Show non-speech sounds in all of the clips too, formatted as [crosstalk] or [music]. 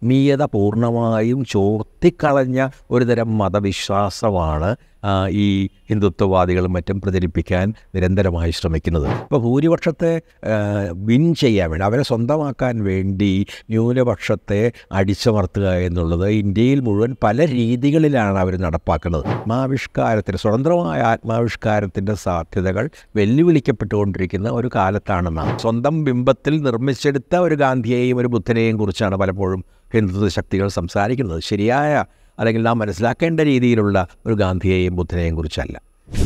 ആത്മീയത പൂർണമായും ചോർത്തിക്കളഞ്ഞ ഒരുതരം മതവിശ്വാസമാണ് ആ, ഈ ഹിന്ദുത്വവാദികളും മറ്റും പ്രചരിപ്പിക്കാൻ നിരന്തരമായി ശ്രമിക്കുന്നത്. ഇപ്പോൾ ഭൂരിപക്ഷത്തെ വിൻ ചെയ്യാൻ വേണ്ടി അവരെ സ്വന്തമാക്കാൻ വേണ്ടി ന്യൂനപക്ഷത്തെ അടിച്ചമർത്തുക എന്നുള്ളത് ഇന്ത്യയിൽ മുഴുവൻ പല രീതികളിലാണ് അവർ നടപ്പാക്കുന്നത്. ആത്മാവിഷ്കാരത്തിന് സ്വതന്ത്രമായ ആത്മാവിഷ്കാരത്തിന്റെ സാധ്യതകൾ വെല്ലുവിളിക്കപ്പെട്ടുകൊണ്ടിരിക്കുന്ന ഒരു കാലത്താണ് സ്വന്തം ബിംബത്തിൽ നിർമ്മിച്ചെടുത്ത ഒരു ഗാന്ധിയെയും ഒരു ബുദ്ധനെയും കുറിച്ചാണ് പലപ്പോഴും ഹിന്ദുത്വ ശക്തികൾ സംസാരിക്കുന്നത്. ശരിയായ അല്ലെങ്കിൽ നാം മനസ്സിലാക്കേണ്ട രീതിയിലുള്ള ഒരു ഗാന്ധിയെയും ബുദ്ധനെയും കുറിച്ചല്ല.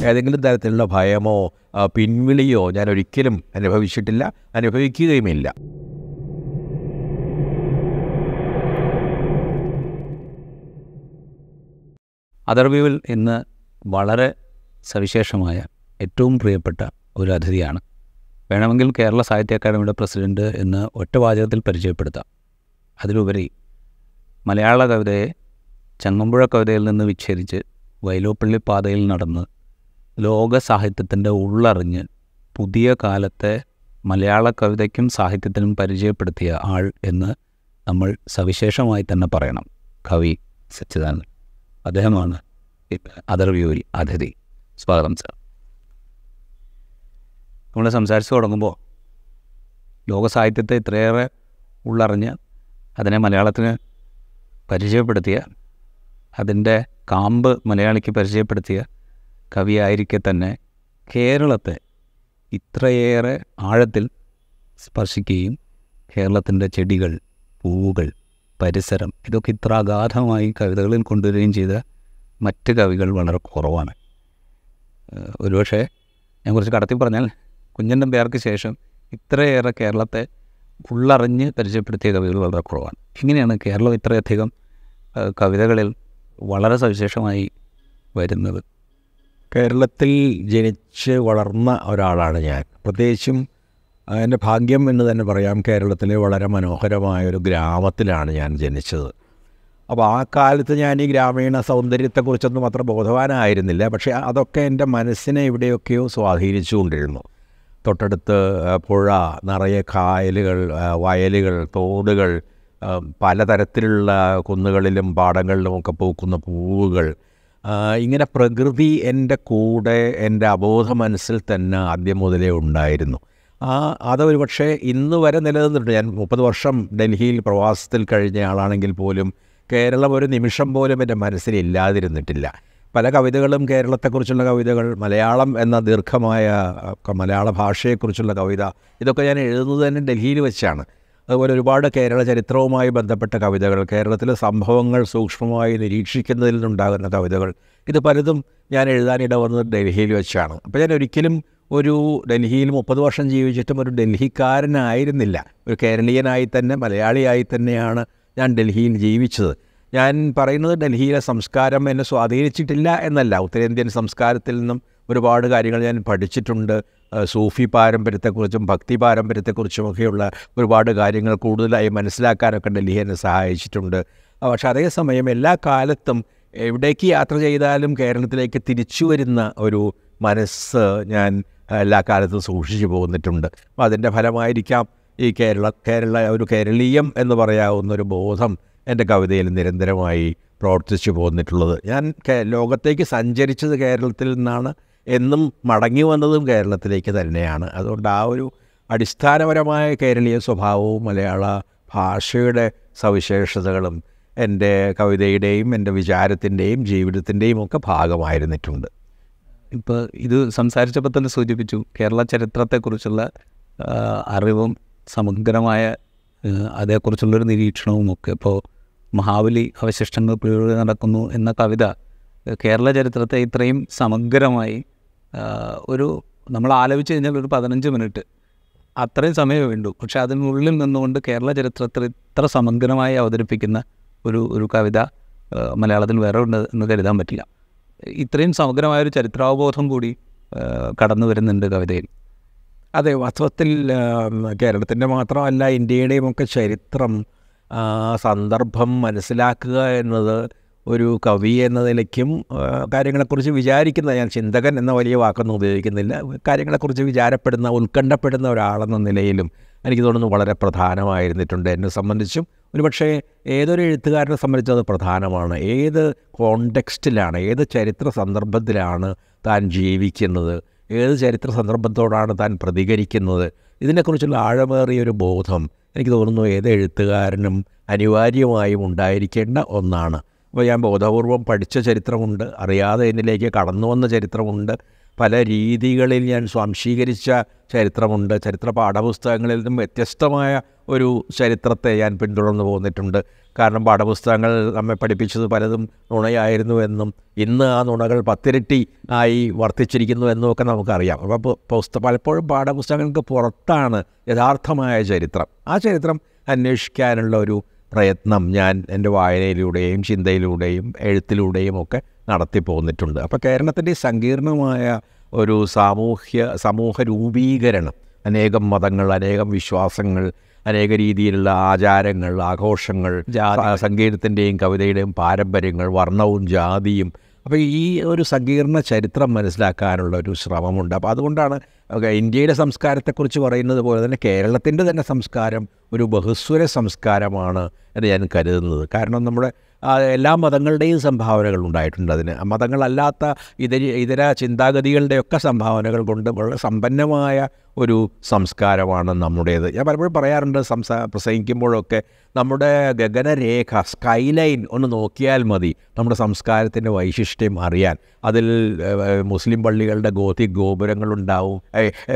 ഏതെങ്കിലും തരത്തിലുള്ള ഭയമോ പിൻവിളിയോ ഞാൻ ഒരിക്കലും അനുഭവിച്ചിട്ടില്ല അനുഭവിക്കുകയുമില്ല. അതർവ്യൂവിൽ ഇന്ന് വളരെ സവിശേഷമായ ഏറ്റവും പ്രിയപ്പെട്ട ഒരു അതിഥിയാണ്. വേണമെങ്കിൽ കേരള സാഹിത്യ അക്കാദമിയുടെ പ്രസിഡന്റ് എന്ന് ഒറ്റ വാചകത്തിൽ പരിചയപ്പെടുത്താം. അതിലുപരി മലയാള കവിതയെ ചങ്ങമ്പുഴ കവിതയിൽ നിന്ന് വിച്ഛേദിച്ച് വൈലോപ്പള്ളി പാതയിൽ നടന്ന് ലോക സാഹിത്യത്തിന്റെ ഉള്ളറിഞ്ഞ് പുതിയ കാലത്തെ മലയാള കവിതയ്ക്കും സാഹിത്യത്തിനും പരിചയപ്പെടുത്തിയ ആൾ എന്ന് നമ്മൾ സവിശേഷമായി തന്നെ പറയണം. കവി സച്ചിദാനന്ദൻ. അദ്ദേഹമാണ് അതർവ്യൂവിൽ അതിഥി. സ്വാഗതം സാർ. നമ്മൾ സംസാരിച്ച് തുടങ്ങുമ്പോൾ ലോക സാഹിത്യത്തെ ഇത്രയേറെ ഉള്ളറിഞ്ഞ് അതിനെ മലയാളത്തിന് പരിചയപ്പെടുത്തിയ അതിന്റെ കാമ്പ് മലയാളിക്ക് പരിചയപ്പെടുത്തിയ കവിയായിരിക്കെ തന്നെ കേരളത്തെ ഇത്രയേറെ ആഴത്തിൽ സ്പർശിക്കുകയും കേരളത്തിന്റെ ചെടികൾ പൂവുകൾ പരിസരം ഇതൊക്കെ ഇത്ര അഗാധമായി കവിതകളിൽ കൊണ്ടുവരികയും ചെയ്ത മറ്റ് കവികൾ വളരെ കുറവാണ്. ഒരുപക്ഷെ ഞാൻ കുറച്ച് കടത്തി പറഞ്ഞാൽ കുഞ്ഞന്റെ പേർക്ക് ശേഷം ഇത്രയേറെ കേരളത്തെ ഉള്ളറിഞ്ഞ് പരിചയപ്പെടുത്തിയ കവികൾ വളരെ കുറവാണ്. ഇങ്ങനെയാണ് കേരളം ഇത്രയധികം കവിതകളിൽ വളരെ സവിശേഷമായി വരുന്നത്. കേരളത്തിൽ ജനിച്ച് വളർന്ന ഒരാളാണ് ഞാൻ. പ്രത്യേകിച്ചും എന്റെ ഭാഗ്യം എന്ന് തന്നെ പറയാം കേരളത്തിലെ വളരെ മനോഹരമായ ഒരു ഗ്രാമത്തിലാണ് ഞാൻ ജനിച്ചത്. അപ്പോൾ ആ കാലത്ത് ഞാൻ ഈ ഗ്രാമീണ സൗന്ദര്യത്തെക്കുറിച്ചൊന്നും അത്ര ബോധവാനായിരുന്നില്ല. പക്ഷേ അതൊക്കെ എന്റെ മനസ്സിനെ എവിടെയൊക്കെയോ സ്വാധീനിച്ചുകൊണ്ടിരുന്നു തൊട്ടടുത്ത് പുഴ നിറയെ കായലുകൾ വയലുകൾ തോടുകൾ പലതരത്തിലുള്ള കുന്നുകളിലും പാടങ്ങളിലുമൊക്കെ പൂക്കുന്ന പൂവുകൾ. ഇങ്ങനെ പ്രകൃതി എന്റെ കൂടെ എന്റെ അബോധ മനസ്സിൽ തന്നെ ആദ്യം മുതലേ ഉണ്ടായിരുന്നു. ആ അതൊരു പക്ഷേ ഇന്ന് വരെ നിലനിന്നിട്ടുണ്ട്. ഞാൻ മുപ്പത് വർഷം ഡൽഹിയിൽ പ്രവാസത്തിൽ കഴിഞ്ഞ ആളാണെങ്കിൽ പോലും കേരളം ഒരു നിമിഷം പോലും എന്റെ മനസ്സിൽ ഇല്ലാതിരുന്നിട്ടില്ല. പല കവിതകളും കേരളത്തെക്കുറിച്ചുള്ള കവിതകൾ മലയാളം എന്ന ദീർഘമായ മലയാള ഭാഷയെക്കുറിച്ചുള്ള കവിത ഇതൊക്കെ ഞാൻ എഴുതുന്നത് തന്നെ ഡൽഹിയിൽ വെച്ചാണ്. അതുപോലെ ഒരുപാട് കേരള ചരിത്രവുമായി ബന്ധപ്പെട്ട കവിതകൾ കേരളത്തിലെ സംഭവങ്ങൾ സൂക്ഷ്മമായി നിരീക്ഷിക്കുന്നതിൽ നിന്നുണ്ടാകുന്ന കവിതകൾ. ഇത് പലതും ഞാൻ എഴുതാനിട വന്നത് ഡൽഹിയിൽ വെച്ചാണ്. അപ്പോൾ ഞാൻ ഒരിക്കലും ഒരു ഡൽഹിയിൽ മുപ്പത് വർഷം ജീവിച്ചിട്ടും ഒരു ഡൽഹിക്കാരനായിരുന്നില്ല. ഒരു കേരളീയനായി തന്നെ മലയാളിയായി തന്നെയാണ് ഞാൻ ഡൽഹിയിൽ ജീവിച്ചത്. ഞാൻ പറയുന്നത് ഡൽഹിയിലെ സംസ്കാരം എന്നെ സ്വാധീനിച്ചിട്ടില്ല എന്നല്ല. ഉത്തരേന്ത്യൻ സംസ്കാരത്തിൽ നിന്നും ഒരുപാട് കാര്യങ്ങൾ ഞാൻ പഠിച്ചിട്ടുണ്ട്. സൂഫി പാരമ്പര്യത്തെക്കുറിച്ചും ഭക്തി പാരമ്പര്യത്തെക്കുറിച്ചുമൊക്കെയുള്ള ഒരുപാട് കാര്യങ്ങൾ കൂടുതലായി മനസ്സിലാക്കാനൊക്കെ ഡൽഹി എന്നെ സഹായിച്ചിട്ടുണ്ട്. പക്ഷെ അതേസമയം എല്ലാ കാലത്തും എവിടേക്ക് യാത്ര ചെയ്താലും കേരളത്തിലേക്ക് തിരിച്ചു വരുന്ന ഒരു മനസ്സ് ഞാൻ എല്ലാ കാലത്തും സൂക്ഷിച്ചു പോന്നിട്ടുണ്ട്. അപ്പോൾ അതിന്റെ ഫലമായിരിക്കാം ഈ കേരള കേരള ഒരു കേരളീയം എന്ന് പറയാവുന്ന ഒരു ബോധം എന്റെ കവിതയിൽ നിരന്തരമായി പ്രവർത്തിച്ചു പോന്നിട്ടുള്ളത്. ഞാൻ ലോകത്തേക്ക് സഞ്ചരിച്ചത് കേരളത്തിൽ നിന്നാണ്. എന്നും മടങ്ങി വന്നതും കേരളത്തിലേക്ക് തന്നെയാണ്. അതുകൊണ്ട് ആ ഒരു അടിസ്ഥാനപരമായ കേരളീയ സ്വഭാവവും മലയാള ഭാഷയുടെ സവിശേഷതകളും എന്റെ കവിതയുടെയും എന്റെ വിചാരത്തിന്റെയും ജീവിതത്തിന്റെയും ഒക്കെ ഭാഗമായിരുന്നിട്ടുണ്ട്. ഇപ്പോൾ ഇത് സംസാരിച്ചപ്പോൾ തന്നെ സൂചിപ്പിച്ചു കേരള ചരിത്രത്തെക്കുറിച്ചുള്ള അറിവും സമഗ്രമായ അതേക്കുറിച്ചുള്ളൊരു നിരീക്ഷണവും ഒക്കെ. ഇപ്പോൾ മഹാബലി അവശിഷ്ടങ്ങൾ പിഴ നടക്കുന്നു എന്ന കവിത കേരള ചരിത്രത്തെ ഇത്രയും സമഗ്രമായി ഒരു നമ്മൾ ആലോചിച്ച് കഴിഞ്ഞാൽ ഒരു പതിനഞ്ച് മിനിറ്റ്. അത്രയും സമയമേ വേണ്ടു. പക്ഷെ അതിനുള്ളിൽ നിന്നുകൊണ്ട് കേരള ചരിത്രത്തിൽ ഇത്ര സമഗ്രമായി അവതരിപ്പിക്കുന്ന ഒരു ഒരു കവിത മലയാളത്തിൽ വേറെ ഉണ്ട് എന്ന് കരുതാൻ പറ്റില്ല. ഇത്രയും സമഗ്രമായൊരു ചരിത്രാവബോധം കൂടി കടന്നു വരുന്നുണ്ട് കവിതയിൽ. അതെ വാസ്തവത്തിൽ കേരളത്തിന്റെ മാത്രമല്ല ഇന്ത്യയുടെയും ഒക്കെ ചരിത്രം സന്ദർഭം മനസ്സിലാക്കുക എന്നത് ഒരു കവി എന്ന നിലയ്ക്കും കാര്യങ്ങളെക്കുറിച്ച് വിചാരിക്കുന്ന ഞാൻ ചിന്തകൻ എന്ന വലിയ വാക്കൊന്നും ഉപയോഗിക്കുന്നില്ല. കാര്യങ്ങളെക്കുറിച്ച് വിചാരപ്പെടുന്ന ഉത്കണ്ഠപ്പെടുന്ന ഒരാളെന്ന നിലയിലും എനിക്ക് തോന്നുന്നു വളരെ പ്രധാനമായിരുന്നിട്ടുണ്ട്. എന്നെ സംബന്ധിച്ചും ഒരുപക്ഷേ ഏതൊരു എഴുത്തുകാരനെ സംബന്ധിച്ചും അത് പ്രധാനമാണ്. ഏത് കോണ്ടെക്സ്റ്റിലാണ് ഏത് ചരിത്ര സന്ദർഭത്തിലാണ് താൻ ജീവിക്കുന്നത് ഏത് ചരിത്ര സന്ദർഭത്തോടാണ് താൻ പ്രതികരിക്കുന്നത് ഇതിനെക്കുറിച്ചുള്ള ആഴമേറിയ ഒരു ബോധം എനിക്ക് തോന്നുന്നു ഏത് എഴുത്തുകാരനും അനിവാര്യമായും ഉണ്ടായിരിക്കേണ്ട ഒന്നാണ്. ഞാൻ ബോധപൂർവം പഠിച്ച ചരിത്രമുണ്ട്. അറിയാതെ എന്നിലേക്ക് കടന്നു വന്ന ചരിത്രമുണ്ട്. പല രീതികളിൽ ഞാൻ സ്വാംശീകരിച്ച ചരിത്രമുണ്ട്. ചരിത്ര പാഠപുസ്തകങ്ങളിൽ നിന്നും വ്യത്യസ്തമായ ഒരു ചരിത്രത്തെ ഞാൻ പിന്തുടർന്നു പോന്നിട്ടുണ്ട്. കാരണം പാഠപുസ്തകങ്ങൾ നമ്മെ പഠിപ്പിച്ചത് പലതും നുണയായിരുന്നുവെന്നും ഇന്ന് ആ നുണകൾ പത്തിരട്ടി ആയി വർദ്ധിച്ചിരിക്കുന്നു എന്നുമൊക്കെ നമുക്കറിയാം. അപ്പോൾ പുസ്ത പലപ്പോഴും പാഠപുസ്തകങ്ങൾക്ക് പുറത്താണ് യഥാർത്ഥമായ ചരിത്രം. ആ ചരിത്രം അന്വേഷിക്കാനുള്ള ഒരു പ്രയത്നം ഞാൻ എന്റെ വായനയിലൂടെയും ചിന്തയിലൂടെയും എഴുത്തിലൂടെയും ഒക്കെ നടത്തി പോന്നിട്ടുണ്ട്. അപ്പോൾ കേരളത്തിന്റെ സങ്കീർണമായ ഒരു സാമൂഹ്യ സമൂഹ രൂപീകരണം അനേകം മതങ്ങൾ അനേകം വിശ്വാസങ്ങൾ അനേക രീതിയിലുള്ള ആചാരങ്ങൾ ആഘോഷങ്ങൾ സംഗീതത്തിന്റെയും കവിതയുടെയും പാരമ്പര്യങ്ങൾ വർണവും ജാതിയും. അപ്പോൾ ഈ ഒരു സങ്കീർണ ചരിത്രം മനസ്സിലാക്കാനുള്ള ഒരു ശ്രമമുണ്ട്. അപ്പോൾ അതുകൊണ്ടാണ് ഒക്കെ ഇന്ത്യയുടെ സംസ്കാരത്തെക്കുറിച്ച് പറയുന്നത് പോലെ തന്നെ കേരളത്തിന്റെ തന്നെ സംസ്കാരം ഒരു ബഹുസ്വര സംസ്കാരമാണ് എന്ന് ഞാൻ കരുതുന്നത്. കാരണം നമ്മുടെ എല്ലാ മതങ്ങളുടെയും സംഭാവനകൾ ഉണ്ടായിട്ടുണ്ട് അതിന്. മതങ്ങളല്ലാത്ത ഇതര ഇതര ചിന്താഗതികളുടെയൊക്കെ സംഭാവനകൾ കൊണ്ട് വളരെ സമ്പന്നമായ ഒരു സംസ്കാരമാണ് നമ്മുടേത്. ഞാൻ പലപ്പോഴും പറയാറുണ്ട് സംസാ പ്രസംഗിക്കുമ്പോഴൊക്കെ നമ്മുടെ ഗഗനരേഖ സ്കൈലൈൻ ഒന്ന് നോക്കിയാൽ മതി. നമ്മുടെ സംസ്കാരത്തിന്റെ വൈശിഷ്ട്യം അറിയാൻ. അതിൽ മുസ്ലിം പള്ളികളുടെ ഗോതി ഗോപുരങ്ങളുണ്ടാവും.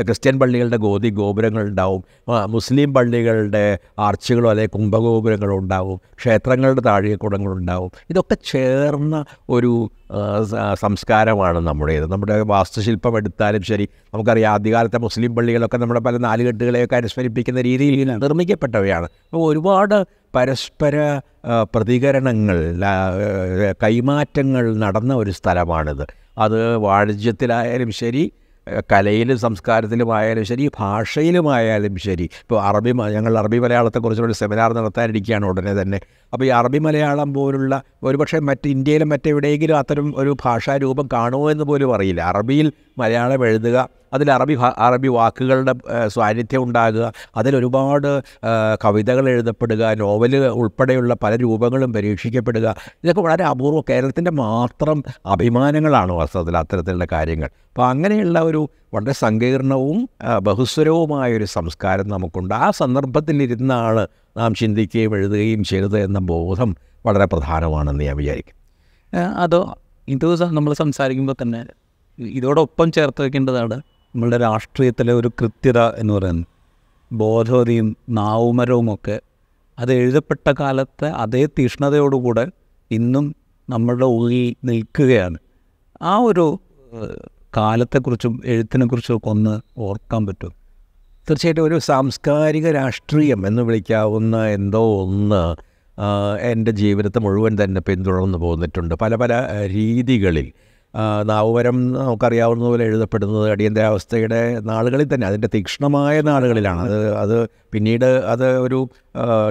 ക്രിസ്ത്യൻ പള്ളികളുടെ ഗോതി ഗോപുരങ്ങളുണ്ടാവും. മുസ്ലിം പള്ളികളുടെ ആർച്ചുകളോ അല്ലെങ്കിൽ കുംഭഗോപുരങ്ങളോ ഉണ്ടാവും ക്ഷേത്രങ്ങളുടെ താഴികക്കുടങ്ങളുണ്ടാവും. ഇതൊക്കെ ചേർന്ന ഒരു സംസ്കാരമാണ് നമ്മുടേത്. നമ്മുടെ വാസ്തുശില്പം എടുത്താലും ശരി. നമുക്കറിയാം ആദ്യകാലത്തെ മുസ്ലിം പള്ളികളൊക്കെ നമ്മുടെ പല നാലുകെട്ടുകളെയൊക്കെ അനുസ്മരിപ്പിക്കുന്ന രീതിയിൽ നിർമ്മിക്കപ്പെട്ടവയാണ്. അപ്പോൾ ഒരുപാട് പരസ്പര പ്രതികരണങ്ങൾ കൈമാറ്റങ്ങൾ നടന്ന ഒരു സ്ഥലമാണിത്. അത് വാണിജ്യത്തിലായാലും ശരി കലയിലും സംസ്കാരത്തിലുമായാലും ശരി ഭാഷയിലുമായാലും ശരി. ഇപ്പോൾ അറബി ഞങ്ങൾ അറബി മലയാളത്തെക്കുറിച്ചുള്ള സെമിനാർ നടത്താനിരിക്കുകയാണ് ഉടനെ തന്നെ. അപ്പോൾ ഈ അറബി മലയാളം പോലുള്ള ഒരുപക്ഷെ മറ്റ് ഇന്ത്യയിലെ മറ്റെവിടെയെങ്കിലും അത്തരം ഒരു ഭാഷാരൂപം കാണുമോ എന്ന് പോലും അറിയില്ല. അറബിയിൽ മലയാളം എഴുതുക അതിൽ അറബി അറബി വാക്കുകളുടെ സാന്നിധ്യം ഉണ്ടാകുക അതിലൊരുപാട് കവിതകൾ എഴുതപ്പെടുക നോവൽ ഉൾപ്പെടെയുള്ള പല രൂപങ്ങളും പരീക്ഷിക്കപ്പെടുക. ഇതൊക്കെ വളരെ അപൂർവം കേരളത്തിന്റെ മാത്രം അഭിമാനങ്ങളാണ് വാസ്തവത്തിൽ അത്തരത്തിലുള്ള കാര്യങ്ങൾ. അപ്പോൾ അങ്ങനെയുള്ള ഒരു വളരെ സങ്കീർണവും ബഹുസ്വരവുമായ ഒരു സംസ്കാരം നമുക്കുണ്ട്. ആ സന്ദർഭത്തിലിരുന്നാണ് നാം ചിന്തിക്കുകയും എഴുതുകയും ചെയ്തത് എന്ന ബോധം വളരെ പ്രധാനമാണെന്ന് ഞാൻ വിചാരിക്കും. അതോ ഇത് നമ്മൾ സംസാരിക്കുമ്പോൾ തന്നെ ഇതോടൊപ്പം ചേർത്ത് വെക്കേണ്ടതാണ് നമ്മളുടെ രാഷ്ട്രീയത്തിലെ ഒരു കൃത്യത എന്ന് പറയുന്നത്. ബോധവതിയും നാവുമരവും ഒക്കെ അത് എഴുതപ്പെട്ട കാലത്തെ അതേ തീഷ്ണതയോടുകൂടെ ഇന്നും നമ്മളുടെ ഉള്ളിൽ നിൽക്കുകയാണ്. ആ ഒരു കാലത്തെക്കുറിച്ചും എഴുത്തിനെക്കുറിച്ചും ഒക്കെ ഒന്ന് ഓർക്കാൻ പറ്റും തീർച്ചയായിട്ടും ഒരു സാംസ്കാരിക രാഷ്ട്രീയം എന്ന് വിളിക്കാവുന്ന എന്തോ ഒന്ന് എന്റെ ജീവിതത്തെ മുഴുവൻ തന്നെ പിന്തുടർന്നു പോന്നിട്ടുണ്ട്. പല പല രീതികളിൽ. ആ, നാവുവരം നമുക്കറിയാവുന്ന പോലെ എഴുതപ്പെടുന്നത് അടിയന്തരാവസ്ഥയുടെ നാളുകളിൽ തന്നെ അതിന്റെ തീക്ഷ്ണമായ നാളുകളിലാണ്. അത് അത് പിന്നീട് അത് ഒരു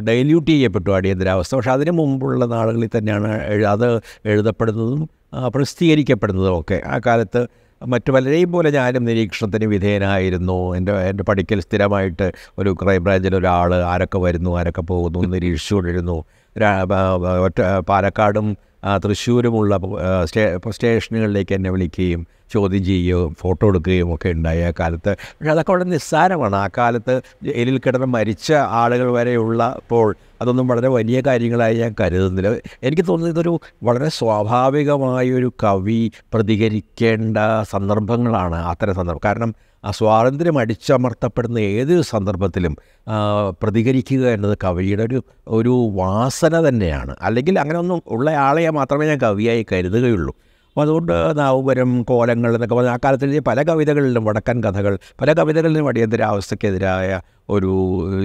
ഡൈല്യൂട്ട് ചെയ്യപ്പെട്ടു അടിയന്തരാവസ്ഥ. പക്ഷെ അതിന് മുമ്പുള്ള നാളുകളിൽ തന്നെയാണ് അത് എഴുതപ്പെടുന്നതും പ്രസിദ്ധീകരിക്കപ്പെടുന്നതും ഒക്കെ. ആ കാലത്ത് മറ്റു പലരെയും പോലെ ഞാനും നിരീക്ഷണത്തിന് വിധേയനായിരുന്നു. എന്റെ എന്റെ പഠിക്കൽ സ്ഥിരമായിട്ട് ഒരു ക്രൈംബ്രാഞ്ചിൽ ഒരാൾ ആരൊക്കെ വരുന്നു ആരൊക്കെ പോകുന്നു നിരീക്ഷിച്ചുകൊണ്ടിരുന്നു. ഒറ്റ പാലക്കാടും തൃശ്ശൂരുമുള്ള സ്റ്റേ സ്റ്റേഷനുകളിലേക്ക് എന്നെ വിളിക്കുകയും ചോദ്യം ചെയ്യുകയും ഫോട്ടോ എടുക്കുകയും ഒക്കെ ഉണ്ടായി ആ കാലത്ത്. പക്ഷേ അതൊക്കെ വളരെ നിസ്സാരമാണ്. ആ കാലത്ത് ജയിലിൽ കിടന്ന് മരിച്ച ആളുകൾ വരെയുള്ളപ്പോൾ അതൊന്നും വളരെ വലിയ കാര്യങ്ങളായി ഞാൻ കരുതുന്നില്ല. എനിക്ക് തോന്നുന്നത് ഇതൊരു വളരെ സ്വാഭാവികമായൊരു കവി പ്രതികരിക്കേണ്ട സന്ദർഭങ്ങളാണ് അത്തരം സന്ദർഭം. കാരണം സ്വാതന്ത്ര്യം അടിച്ചമർത്തപ്പെടുന്ന ഏതൊരു സന്ദർഭത്തിലും പ്രതികരിക്കുക എന്നത് കവിയുടെ ഒരു ഒരു വാസന തന്നെയാണ്. അല്ലെങ്കിൽ അങ്ങനെ ഒന്നും ഉള്ള ആളെ മാത്രമേ ഞാൻ കവിയായി കരുതുകയുള്ളൂ. അപ്പോൾ അതുകൊണ്ട് നാവുപരം കോലങ്ങൾ എന്നൊക്കെ പറഞ്ഞാൽ ആ കാലത്ത് പല കവിതകളിലും വടക്കൻ കഥകൾ പല കവിതകളിലും അടിയന്തരാവസ്ഥക്കെതിരായ ഒരു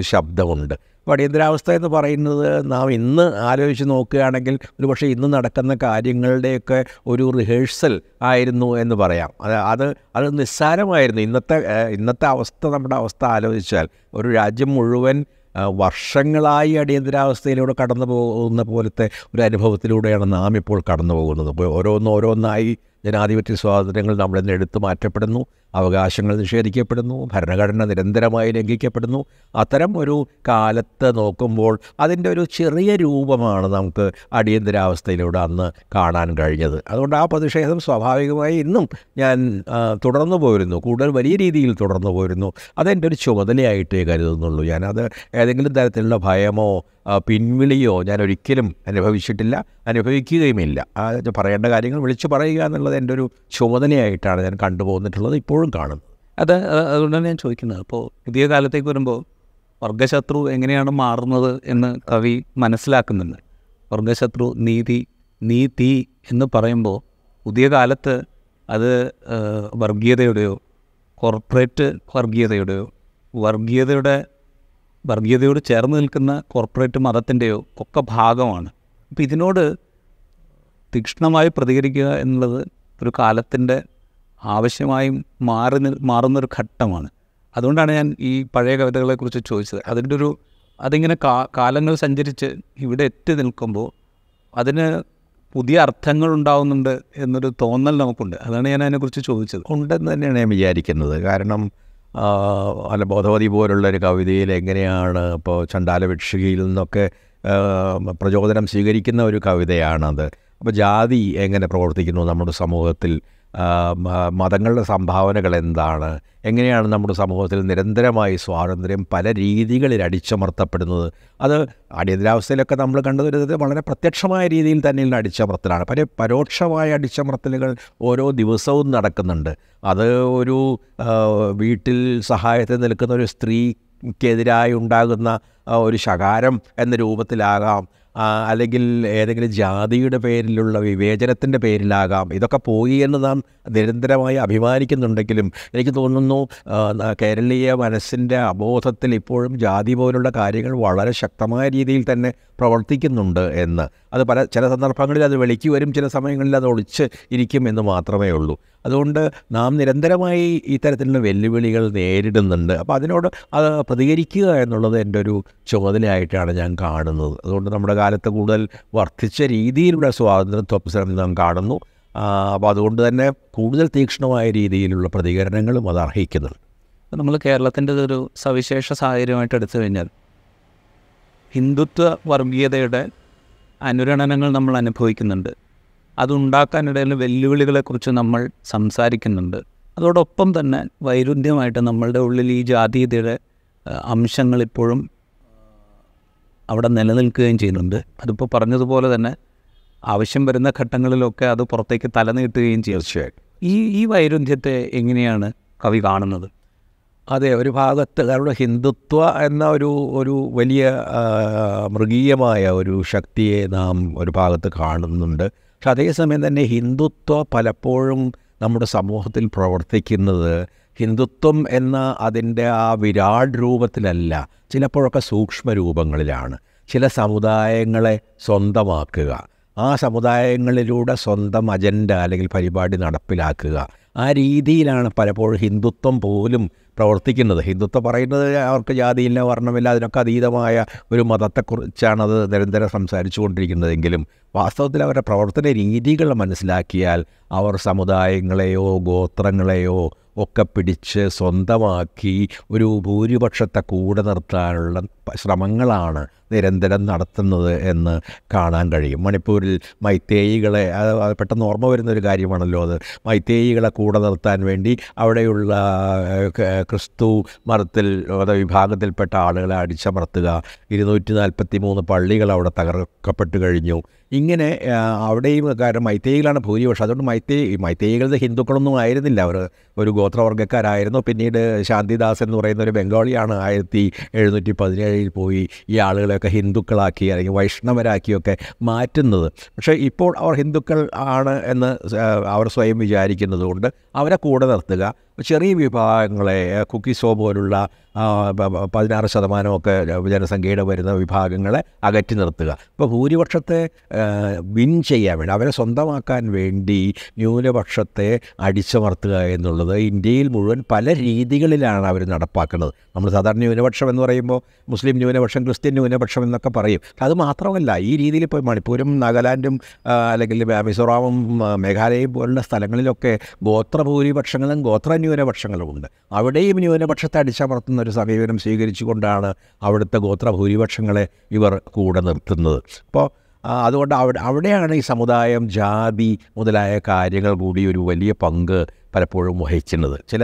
ശബ്ദമുണ്ട്. അപ്പോൾ അടിയന്തരാവസ്ഥ എന്ന് പറയുന്നത് നാം ഇന്ന് ആലോചിച്ച് നോക്കുകയാണെങ്കിൽ ഒരു പക്ഷേ ഇന്ന് നടക്കുന്ന കാര്യങ്ങളുടെയൊക്കെ ഒരു റിഹേഴ്സൽ ആയിരുന്നു എന്ന് പറയാം. അത് അത് അത് നിസ്സാരമായിരുന്നു. ഇന്നത്തെ ഇന്നത്തെ അവസ്ഥ നമ്മുടെ അവസ്ഥ ആലോചിച്ചാൽ ഒരു രാജ്യം മുഴുവൻ വർഷങ്ങളായി അടിയന്തരാവസ്ഥയിലൂടെ കടന്നു പോകുന്ന പോലത്തെ ഒരു അനുഭവത്തിലൂടെയാണ് നാം ഇപ്പോൾ കടന്നു പോകുന്നത്. ഓരോന്ന് ഓരോന്നായി ജനാധിപത്യ സ്വാതന്ത്ര്യങ്ങൾ നമ്മളിൽ എടുത്തു മാറ്റപ്പെടുന്നു. അവകാശങ്ങൾ നിഷേധിക്കപ്പെടുന്നു ഭരണഘടന നിരന്തരമായി ലംഘിക്കപ്പെടുന്നു. അത്തരം ഒരു കാലത്ത് നോക്കുമ്പോൾ അതിന്റെ ഒരു ചെറിയ രൂപമാണ് നമുക്ക് അടിയന്തരാവസ്ഥയിലൂടെ അന്ന് കാണാൻ കഴിഞ്ഞത്. അതുകൊണ്ട് ആ പ്രതിഷേധം സ്വാഭാവികമായി ഇന്നും ഞാൻ തുടർന്നു പോരുന്നു കൂടുതൽ വലിയ രീതിയിൽ തുടർന്നു പോരുന്നു. അതെന്റെ ഒരു ചുമതലയായിട്ടേ കരുതുന്നുള്ളൂ. ഞാനത് ഏതെങ്കിലും തരത്തിലുള്ള ഭയമോ പിൻവിളിയോ ഞാൻ ഒരിക്കലും അനുഭവിച്ചിട്ടില്ല അനുഭവിക്കുകയുമില്ല. ആ, പറയേണ്ട കാര്യങ്ങൾ വിളിച്ചു പറയുക എന്നുള്ളത് എന്റെ ഒരു ചുമതലയായിട്ടാണ് ഞാൻ കണ്ടുപോന്നിട്ടുള്ളത്. ഇപ്പോഴും കാണുന്നത് അത് അതുകൊണ്ടാണ് ഞാൻ ചോദിക്കുന്നത്. അപ്പോൾ പുതിയ കാലത്തേക്ക് വരുമ്പോൾ വർഗശത്രു എങ്ങനെയാണ് മാറുന്നത് എന്ന് കവി മനസ്സിലാക്കുന്നുണ്ട്. വർഗശത്രു നീതി നീതി എന്ന് പറയുമ്പോൾ പുതിയ കാലത്ത് അത് വർഗീയതയുടെയോ കോർപ്പറേറ്റ് വർഗീയതയുടെയോ വർഗീയതയുടെ വർഗീയതയോട് ചേർന്ന് നിൽക്കുന്ന കോർപ്പറേറ്റ് മതത്തിന്റെയോ ഒക്കെ ഭാഗമാണ്. അപ്പോൾ ഇതിനോട് തീക്ഷ്ണമായി പ്രതികരിക്കുക എന്നുള്ളത് ഒരു കാലത്തിന്റെ ആവശ്യമായും മാറി മാറുന്നൊരു ഘട്ടമാണ്. അതുകൊണ്ടാണ് ഞാൻ ഈ പഴയ കവിതകളെക്കുറിച്ച് ചോദിച്ചത്. അതിന്റെ ഒരു അതിങ്ങനെ കാ കാലങ്ങൾ സഞ്ചരിച്ച് ഇവിടെ എത്തി നിൽക്കുമ്പോൾ അതിന് പുതിയ അർത്ഥങ്ങൾ ഉണ്ടാവുന്നുണ്ട് എന്നൊരു തോന്നൽ നമുക്കുണ്ട്. അതാണ് ഞാൻ അതിനെക്കുറിച്ച് ചോദിച്ചത്. ഉണ്ടെന്ന് തന്നെയാണ് ഞാൻ വിചാരിക്കുന്നത്. കാരണം അല്ല ബോധവതി പോലുള്ള ഒരു കവിതയിൽ എങ്ങനെയാണ് ഇപ്പോൾ ചണ്ടാല ഭിക്ഷുകയിൽ നിന്നൊക്കെ പ്രചോദനം സ്വീകരിക്കുന്ന ഒരു കവിതയാണത്. അപ്പോൾ ജാതി എങ്ങനെ പ്രവർത്തിക്കുന്നു നമ്മുടെ സമൂഹത്തിൽ? മതങ്ങളുടെ സംഭാവനകൾ എന്താണ്? എങ്ങനെയാണ് നമ്മുടെ സമൂഹത്തിൽ നിരന്തരമായി സ്വാതന്ത്ര്യം പല രീതികളിൽ അടിച്ചമർത്തപ്പെടുന്നത്? അത് അടിയന്തരാവസ്ഥയിലൊക്കെ നമ്മൾ കണ്ടത് ഒരു വളരെ പ്രത്യക്ഷമായ രീതിയിൽ തന്നെയുള്ള അടിച്ചമർത്തലാണ്. പല പരോക്ഷമായ അടിച്ചമർത്തലുകൾ ഓരോ ദിവസവും നടക്കുന്നുണ്ട്. അത് ഒരു വീട്ടിൽ സഹായത്തിൽ നിൽക്കുന്ന ഒരു സ്ത്രീക്കെതിരായി ഉണ്ടാകുന്ന ഒരു ശകാരം എന്ന രൂപത്തിലാകാം. അല്ലെങ്കിൽ ഏതെങ്കിലും ജാതിയുടെ പേരിലുള്ള വിവേചനത്തിന്റെ പേരിലാകാം. ഇതൊക്കെ പോയി എന്ന് നാം നിരന്തരമായി അഭിമാനിക്കുന്നുണ്ടെങ്കിലും എനിക്ക് തോന്നുന്നു കേരളീയ മനസ്സിന്റെ അബോധത്തിൽ ഇപ്പോഴും ജാതി പോലുള്ള കാര്യങ്ങൾ വളരെ ശക്തമായ രീതിയിൽ തന്നെ പ്രവർത്തിക്കുന്നുണ്ട് എന്ന്. അത് പല ചില സന്ദർഭങ്ങളിൽ അത് വെളിക്ക് വരും ചില സമയങ്ങളിൽ അത് ഒളിച്ച് ഇരിക്കും എന്ന് മാത്രമേ ഉള്ളൂ. അതുകൊണ്ട് നാം നിരന്തരമായി ഇത്തരത്തിലുള്ള വെല്ലുവിളികൾ നേരിടുന്നുണ്ട്. അപ്പോൾ അതിനോട് അത് പ്രതികരിക്കുക എന്നുള്ളത് എന്റെ ഒരു ചുമതലയായിട്ടാണ് ഞാൻ കാണുന്നത്. അതുകൊണ്ട് നമ്മുടെ കാലത്ത് കൂടുതൽ വർദ്ധിച്ച രീതിയിലുള്ള സ്വാതന്ത്ര്യ ത്വപ്സം നാം കാണുന്നു. അപ്പോൾ അതുകൊണ്ട് തന്നെ കൂടുതൽ തീക്ഷ്ണമായ രീതിയിലുള്ള പ്രതികരണങ്ങളും അത് അർഹിക്കുന്നുണ്ട്. നമ്മൾ കേരളത്തിന്റെ ഒരു സവിശേഷ സാഹചര്യമായിട്ട് എടുത്തു കഴിഞ്ഞാൽ ഹിന്ദുത്വ വർഗീയതയുടെ അനുരണനങ്ങൾ നമ്മൾ അനുഭവിക്കുന്നുണ്ട്. അതുണ്ടാക്കാനിടയിൽ വെല്ലുവിളികളെക്കുറിച്ച് നമ്മൾ സംസാരിക്കുന്നുണ്ട്. അതോടൊപ്പം തന്നെ വൈരുദ്ധ്യമായിട്ട് നമ്മളുടെ ഉള്ളിൽ ഈ ജാതീയതയുടെ അംശങ്ങൾ ഇപ്പോഴും അവിടെ നിലനിൽക്കുകയും ചെയ്യുന്നുണ്ട്. അതിപ്പോൾ പറഞ്ഞതുപോലെ തന്നെ ആവശ്യം വരുന്ന ഘട്ടങ്ങളിലൊക്കെ അത് പുറത്തേക്ക് തലനീട്ടുകയും ചെയ്യും. തീർച്ചയായിട്ടും. ഈ ഈ വൈരുദ്ധ്യത്തെ എങ്ങനെയാണ് കവി കാണുന്നത്? അതെ ഒരു ഭാഗത്ത് കാരണം ഹിന്ദുത്വ എന്ന ഒരു ഒരു വലിയ മൃഗീയമായ ഒരു ശക്തിയെ നാം ഒരു ഭാഗത്ത് കാണുന്നുണ്ട്. പക്ഷെ അതേസമയം തന്നെ ഹിന്ദുത്വ പലപ്പോഴും നമ്മുടെ സമൂഹത്തിൽ പ്രവർത്തിക്കുന്നത് ഹിന്ദുത്വം എന്ന അതിന്റെ ആ വിരാട് രൂപത്തിലല്ല ചിലപ്പോഴൊക്കെ സൂക്ഷ്മ രൂപങ്ങളിലാണ് ചില സമുദായങ്ങളെ സ്വന്തമാക്കുക ആ സമുദായങ്ങളിലൂടെ സ്വന്തം അജണ്ട അല്ലെങ്കിൽ പരിപാടി നടപ്പിലാക്കുക ആ രീതിയിലാണ് പലപ്പോഴും ഹിന്ദുത്വം പോലും പ്രവർത്തിക്കുന്നത്. ഹിന്ദുത്വം പറയുന്നത് അവർക്ക് ജാതിയില്ല വർണമില്ല അതിനൊക്കെ അതീതമായ ഒരു മതത്തെക്കുറിച്ചാണ് അത് നിരന്തരം സംസാരിച്ചു കൊണ്ടിരിക്കുന്നതെങ്കിലും വാസ്തവത്തിൽ അവരുടെ പ്രവർത്തന രീതികൾ മനസ്സിലാക്കിയാൽ അവർ സമുദായങ്ങളെയോ ഗോത്രങ്ങളെയോ ഒക്കെ പിടിച്ച് സ്വന്തമാക്കി ഒരു ഭൂരിപക്ഷത്തെ കൂടെ നിർത്താനുള്ള ശ്രമങ്ങളാണ് നിരന്തരം നടത്തുന്നത് എന്ന് കാണാൻ കഴിയും. മണിപ്പൂരിൽ മൈത്തേയികളെ അത് പെട്ടെന്ന് ഓർമ്മ വരുന്ന ഒരു കാര്യമാണല്ലോ അത്. മൈത്തേയികളെ കൂടെ നിർത്താൻ വേണ്ടി അവിടെയുള്ള ക്രിസ്തു മതത്തിൽ വിഭാഗത്തിൽപ്പെട്ട ആളുകളെ അടിച്ചമർത്തുക. ഇരുന്നൂറ്റി നാൽപ്പത്തി മൂന്ന് പള്ളികൾ അവിടെ തകർക്കപ്പെട്ട് കഴിഞ്ഞു. ഇങ്ങനെ അവിടെയും കാരണം മൈത്തേയിലാണ് ഭൂരിപക്ഷം. അതുകൊണ്ട് മൈത്തേയി മൈത്തേയികളുടെ ഹിന്ദുക്കളൊന്നും ആയിരുന്നില്ല. അവർ ഒരു ഗോത്രവർഗക്കാരായിരുന്നു. പിന്നീട് ശാന്തിദാസ് എന്ന് പറയുന്ന ഒരു ബംഗാളിയാണ് ആയിരത്തി എഴുന്നൂറ്റി പതിനേഴിൽ പോയി ഈ ആളുകളെയൊക്കെ ഹിന്ദുക്കളാക്കി അല്ലെങ്കിൽ വൈഷ്ണവരാക്കിയൊക്കെ മാറ്റുന്നത്. പക്ഷേ ഇപ്പോൾ അവർ ഹിന്ദുക്കൾ ആണ് എന്ന് അവർ സ്വയം വിചാരിക്കുന്നത് കൊണ്ട് അവരെ കൂടെ നിർത്തുക. ചെറിയ വിഭാഗങ്ങളെ കുക്കി കുക്കിസോ പോലുള്ള പതിനാറ് ശതമാനമൊക്കെ ജനസംഖ്യയുടെ വരുന്ന വിഭാഗങ്ങളെ അകറ്റി നിർത്തുക. ഇപ്പോൾ ഭൂരിപക്ഷത്തെ വിൻ ചെയ്യാൻ വേണ്ടി അവരെ സ്വന്തമാക്കാൻ വേണ്ടി ന്യൂനപക്ഷത്തെ അടിച്ചമർത്തുക എന്നുള്ളത് ഇന്ത്യയിൽ മുഴുവൻ പല രീതികളിലാണ് അവർ നടപ്പാക്കുന്നത്. നമ്മൾ സാധാരണ ന്യൂനപക്ഷം എന്ന് പറയുമ്പോൾ മുസ്ലിം ന്യൂനപക്ഷം ക്രിസ്ത്യൻ ന്യൂനപക്ഷം എന്നൊക്കെ പറയും. അത് മാത്രമല്ല ഈ രീതിയിൽ ഇപ്പോൾ മണിപ്പൂരും നാഗാലാൻഡും അല്ലെങ്കിൽ മിസോറാമും മേഘാലയയും പോലുള്ള സ്ഥലങ്ങളിലൊക്കെ ഗോത്ര ഭൂരിപക്ഷങ്ങളും ഗോത്ര ന്യൂനപക്ഷങ്ങളും ഉണ്ട് അവിടെയും ന്യൂനപക്ഷത്തെ അടിച്ചമർത്തുന്ന ഒരു സമീപനം സ്വീകരിച്ചുകൊണ്ടാണ് അവിടുത്തെ ഗോത്ര ഭൂരിപക്ഷങ്ങളെ ഇവർ കൂടെ നിർത്തുന്നത്. അപ്പോൾ അതുകൊണ്ട് അവിടെ അവിടെയാണ് ഈ സമുദായം ജാതി മുതലായ കാര്യങ്ങൾ കൂടി ഒരു വലിയ പങ്ക് പലപ്പോഴും വഹിക്കുന്നത് ചില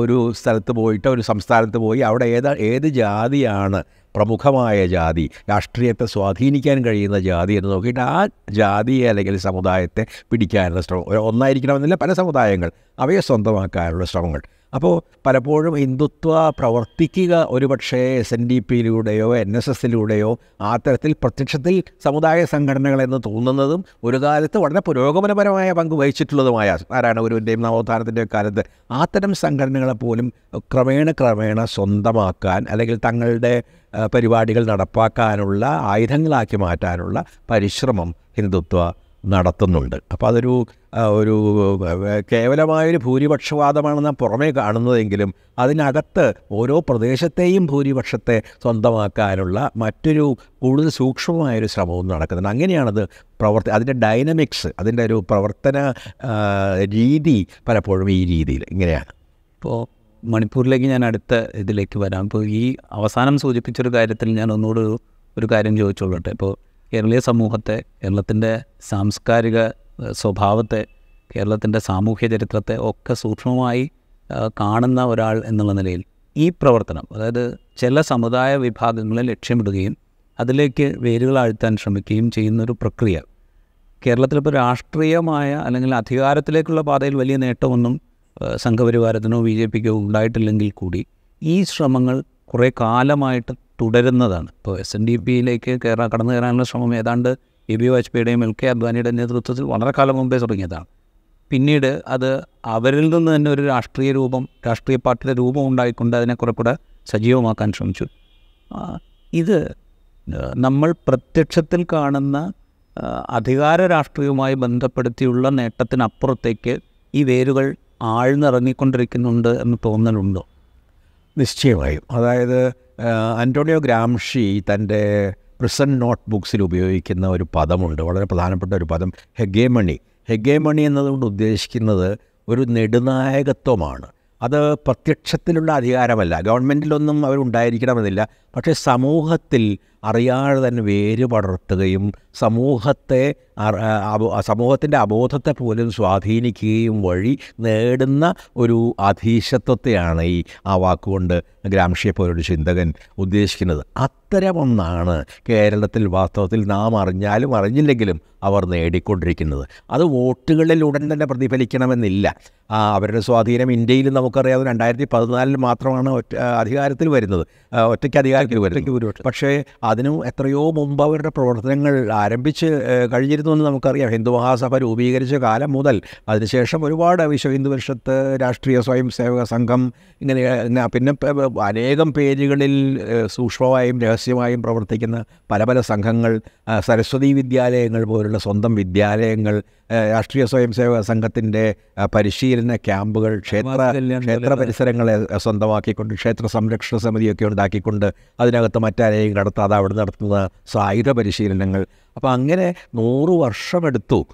ഒരു സ്ഥലത്ത് പോയിട്ട് ഒരു സംസ്ഥാനത്ത് പോയി അവിടെ ഏതാ ഏത് ജാതിയാണ് പ്രമുഖമായ ജാതി രാഷ്ട്രീയത്തെ സ്വാധീനിക്കാൻ കഴിയുന്ന ജാതി എന്ന് നോക്കിയിട്ട് ആ ജാതിയെ അല്ലെങ്കിൽ സമുദായത്തെ പിടിക്കാനുള്ള ശ്രമം ഒന്നായിരിക്കണമെന്നില്ല പല സമുദായങ്ങൾ അവയെ സ്വന്തമാക്കാനുള്ള ശ്രമങ്ങൾ. അപ്പോൾ പലപ്പോഴും ഹിന്ദുത്വ പ്രവർത്തിക്കുക ഒരുപക്ഷേ എസ് എൻ ഡി പിയിലൂടെയോ എൻ എസ് എസിലൂടെയോ ആ തരത്തിൽ പ്രത്യക്ഷത്തിൽ സമുദായ സംഘടനകളെന്ന് തോന്നുന്നതും ഒരു കാലത്ത് വളരെ പുരോഗമനപരമായ പങ്ക് വഹിച്ചിട്ടുള്ളതുമായ നാരായണഗുരുവിന്റെയും നവോത്ഥാനത്തിന്റെയും കാലത്ത് അത്തരം സംഘടനകളെ പോലും ക്രമേണ ക്രമേണ സ്വന്തമാക്കാൻ അല്ലെങ്കിൽ തങ്ങളുടെ പരിപാടികൾ നടപ്പാക്കാനുള്ള ആയുധങ്ങളാക്കി മാറ്റാനുള്ള പരിശ്രമം ഹിന്ദുത്വ നടത്തുന്നുണ്ട്. അപ്പോൾ അതൊരു ഒരു കേവലമായൊരു ഭൂരിപക്ഷവാദമാണ് നാം പുറമേ കാണുന്നതെങ്കിലും അതിനകത്ത് ഓരോ പ്രദേശത്തെയും ഭൂരിപക്ഷത്തെ സ്വന്തമാക്കാനുള്ള മറ്റൊരു കൂടുതൽ സൂക്ഷ്മമായൊരു ശ്രമവും നടക്കുന്നുണ്ട്. അങ്ങനെയാണത് പ്രവർത്തി അതിന്റെ ഡൈനമിക്സ് അതിന്റെ ഒരു പ്രവർത്തന രീതി പലപ്പോഴും ഈ രീതിയിൽ ഇങ്ങനെയാണ്. ഇപ്പോൾ മണിപ്പൂരിലേക്ക് ഞാൻ അടുത്ത ഇതിലേക്ക് വരാം. ഇപ്പോൾ ഈ അവസാനം സൂചിപ്പിച്ചൊരു കാര്യത്തിൽ ഞാൻ ഒന്നുകൂടെ ഒരു കാര്യം ചോദിച്ചോളട്ടെ. ഇപ്പോൾ കേരളീയ സമൂഹത്തെ കേരളത്തിന്റെ സാംസ്കാരിക സ്വഭാവത്തെ കേരളത്തിന്റെ സാമൂഹ്യ ചരിത്രത്തെ ഒക്കെ സൂക്ഷ്മമായി കാണുന്ന ഒരാൾ എന്നുള്ള നിലയിൽ ഈ പ്രവർത്തനം അതായത് ചില സമുദായ വിഭാഗങ്ങളെ ലക്ഷ്യമിടുകയും അതിലേക്ക് വേരുകൾ ആഴ്ത്താൻ ശ്രമിക്കുകയും ചെയ്യുന്നൊരു പ്രക്രിയ. കേരളത്തിലിപ്പോൾ രാഷ്ട്രീയമായ അല്ലെങ്കിൽ അധികാരത്തിലേക്കുള്ള പാതയിൽ വലിയ നേട്ടമൊന്നും സംഘപരിവാരത്തിനോ ബി ജെ പിക്കോ ഉണ്ടായിട്ടില്ലെങ്കിൽ കൂടി ഈ ശ്രമങ്ങൾ കുറേ കാലമായിട്ട് തുടരുന്നതാണ്. ഇപ്പോൾ എസ് എൻ ഡി പിയിലേക്ക് കയറാൻ കടന്നു കയറാനുള്ള ശ്രമം ഏതാണ്ട് എ ബി വാജ്പേയിയുടെയും എൽ കെ അദ്വാനിയുടെ നേതൃത്വത്തിൽ വളരെ കാലം മുമ്പേ തുടങ്ങിയതാണ്. പിന്നീട് അത് അവരിൽ നിന്ന് തന്നെ ഒരു രാഷ്ട്രീയ രൂപം രാഷ്ട്രീയ പാർട്ടിയുടെ രൂപം ഉണ്ടായിക്കൊണ്ട് അതിനെ കുറെ കൂടെ സജീവമാക്കാൻ ശ്രമിച്ചു. ഇത് നമ്മൾ പ്രത്യക്ഷത്തിൽ കാണുന്ന അധികാര രാഷ്ട്രീയവുമായി ബന്ധപ്പെടുത്തിയുള്ള നേട്ടത്തിനപ്പുറത്തേക്ക് ഈ വേരുകൾ ആഴ്ന്നിറങ്ങിക്കൊണ്ടിരിക്കുന്നുണ്ട് എന്ന് തോന്നലുണ്ടോ? നിശ്ചയമായും. അതായത് അന്റോണിയോ ഗ്രാംഷി തന്റെ പ്രിസൺ നോട്ട് ബുക്സിൽ ഉപയോഗിക്കുന്ന ഒരു പദമുണ്ട്. വളരെ പ്രധാനപ്പെട്ട ഒരു പദം. ഹെഗേമണി. ഹെഗേമണി എന്നതുകൊണ്ട് ഉദ്ദേശിക്കുന്നത് ഒരു നെടുനായകത്വമാണ്. അത് പ്രത്യക്ഷത്തിലുള്ള അധികാരമല്ല. ഗവൺമെന്റിലൊന്നും അവരുണ്ടായിരിക്കണമെന്നില്ല. പക്ഷേ സമൂഹത്തിൽ അറിയാതെ തന്നെ വേര് പടർത്തുകയും സമൂഹത്തെ സമൂഹത്തിന്റെ അബോധത്തെ പോലും സ്വാധീനിക്കുകയും വഴി നേടുന്ന ഒരു അധീശത്വത്തെയാണ് ഈ ആ വാക്കുകൊണ്ട് ഗ്രാംഷിയെ പോലൊരു ചിന്തകൻ ഉദ്ദേശിക്കുന്നത്. അത്തരമൊന്നാണ് കേരളത്തിൽ വാസ്തവത്തിൽ നാം അറിഞ്ഞാലും അറിഞ്ഞില്ലെങ്കിലും അവർ നേടിക്കൊണ്ടിരിക്കുന്നത്. അത് വോട്ടുകളിൽ ഉടൻ തന്നെ പ്രതിഫലിക്കണമെന്നില്ല. അവരുടെ സ്വാധീനം ഇന്ത്യയിൽ നമുക്കറിയാവുന്ന രണ്ടായിരത്തി പതിനാലിൽ മാത്രമാണ് അധികാരത്തിൽ വരുന്നത്. ഒറ്റയ്ക്ക് അധികാരത്തിൽ പക്ഷേ അതിനും എത്രയോ മുമ്പ് അവരുടെ പ്രവർത്തനങ്ങൾ ആരംഭിച്ച് കഴിഞ്ഞിരുന്നു എന്ന് നമുക്കറിയാം. ഹിന്ദു മഹാസഭ രൂപീകരിച്ച കാലം മുതൽ അതിനുശേഷം ഒരുപാട് വിശ്വ ഹിന്ദു പരിഷത്ത് രാഷ്ട്രീയ സ്വയം സേവക സംഘം ഇങ്ങനെ പിന്നെ അനേകം പേജുകളിൽ സൂക്ഷ്മമായും രഹസ്യമായും പ്രവർത്തിക്കുന്ന പല പല സംഘങ്ങൾ സരസ്വതി വിദ്യാലയങ്ങൾ പോലുള്ള സ്വന്തം വിദ്യാലയങ്ങൾ രാഷ്ട്രീയ സ്വയം സേവക സംഘത്തിന്റെ പരിശീലന ക്യാമ്പുകൾ ക്ഷേത്ര ക്ഷേത്ര പരിസരങ്ങളെ സ്വന്തമാക്കിക്കൊണ്ട് ക്ഷേത്ര സംരക്ഷണ സമിതിയൊക്കെ ഉണ്ടാക്കിക്കൊണ്ട് അതിനകത്ത് മറ്റാരെയും കടത്താതെ അവിടെ നടത്തുന്ന സായുധ പരിശീലനങ്ങൾ. അപ്പോൾ അങ്ങനെ നൂറ് വർഷമെടുത്തു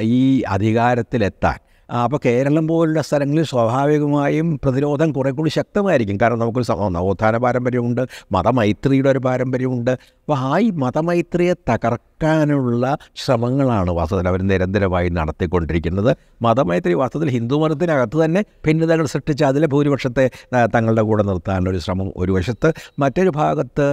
ഈ അധികാരത്തിലെത്താൻ. അപ്പോൾ കേരളം പോലുള്ള സ്ഥലങ്ങളിൽ സ്വാഭാവികമായും പ്രതിരോധം കുറെ കൂടി ശക്തമായിരിക്കും. കാരണം നമുക്കൊരു നവോത്ഥാന പാരമ്പര്യമുണ്ട് മതമൈത്രിയുടെ ഒരു പാരമ്പര്യമുണ്ട്. അപ്പോൾ ആ ഈ മതമൈത്രിയെ തകർക്കാനുള്ള ശ്രമങ്ങളാണ് വാസ്തവത്തിൽ അവർ നിരന്തരമായി നടത്തിക്കൊണ്ടിരിക്കുന്നത്. മതമൈത്രി വാസ്തവത്തിൽ ഹിന്ദു മതത്തിനകത്ത് തന്നെ ഭിന്നതകൾ സൃഷ്ടിച്ച് അതിലെ ഭൂരിപക്ഷത്തെ തങ്ങളുടെ കൂടെ നിർത്താനുള്ള ഒരു ശ്രമം ഒരു വശത്ത്. മറ്റൊരു ഭാഗത്ത്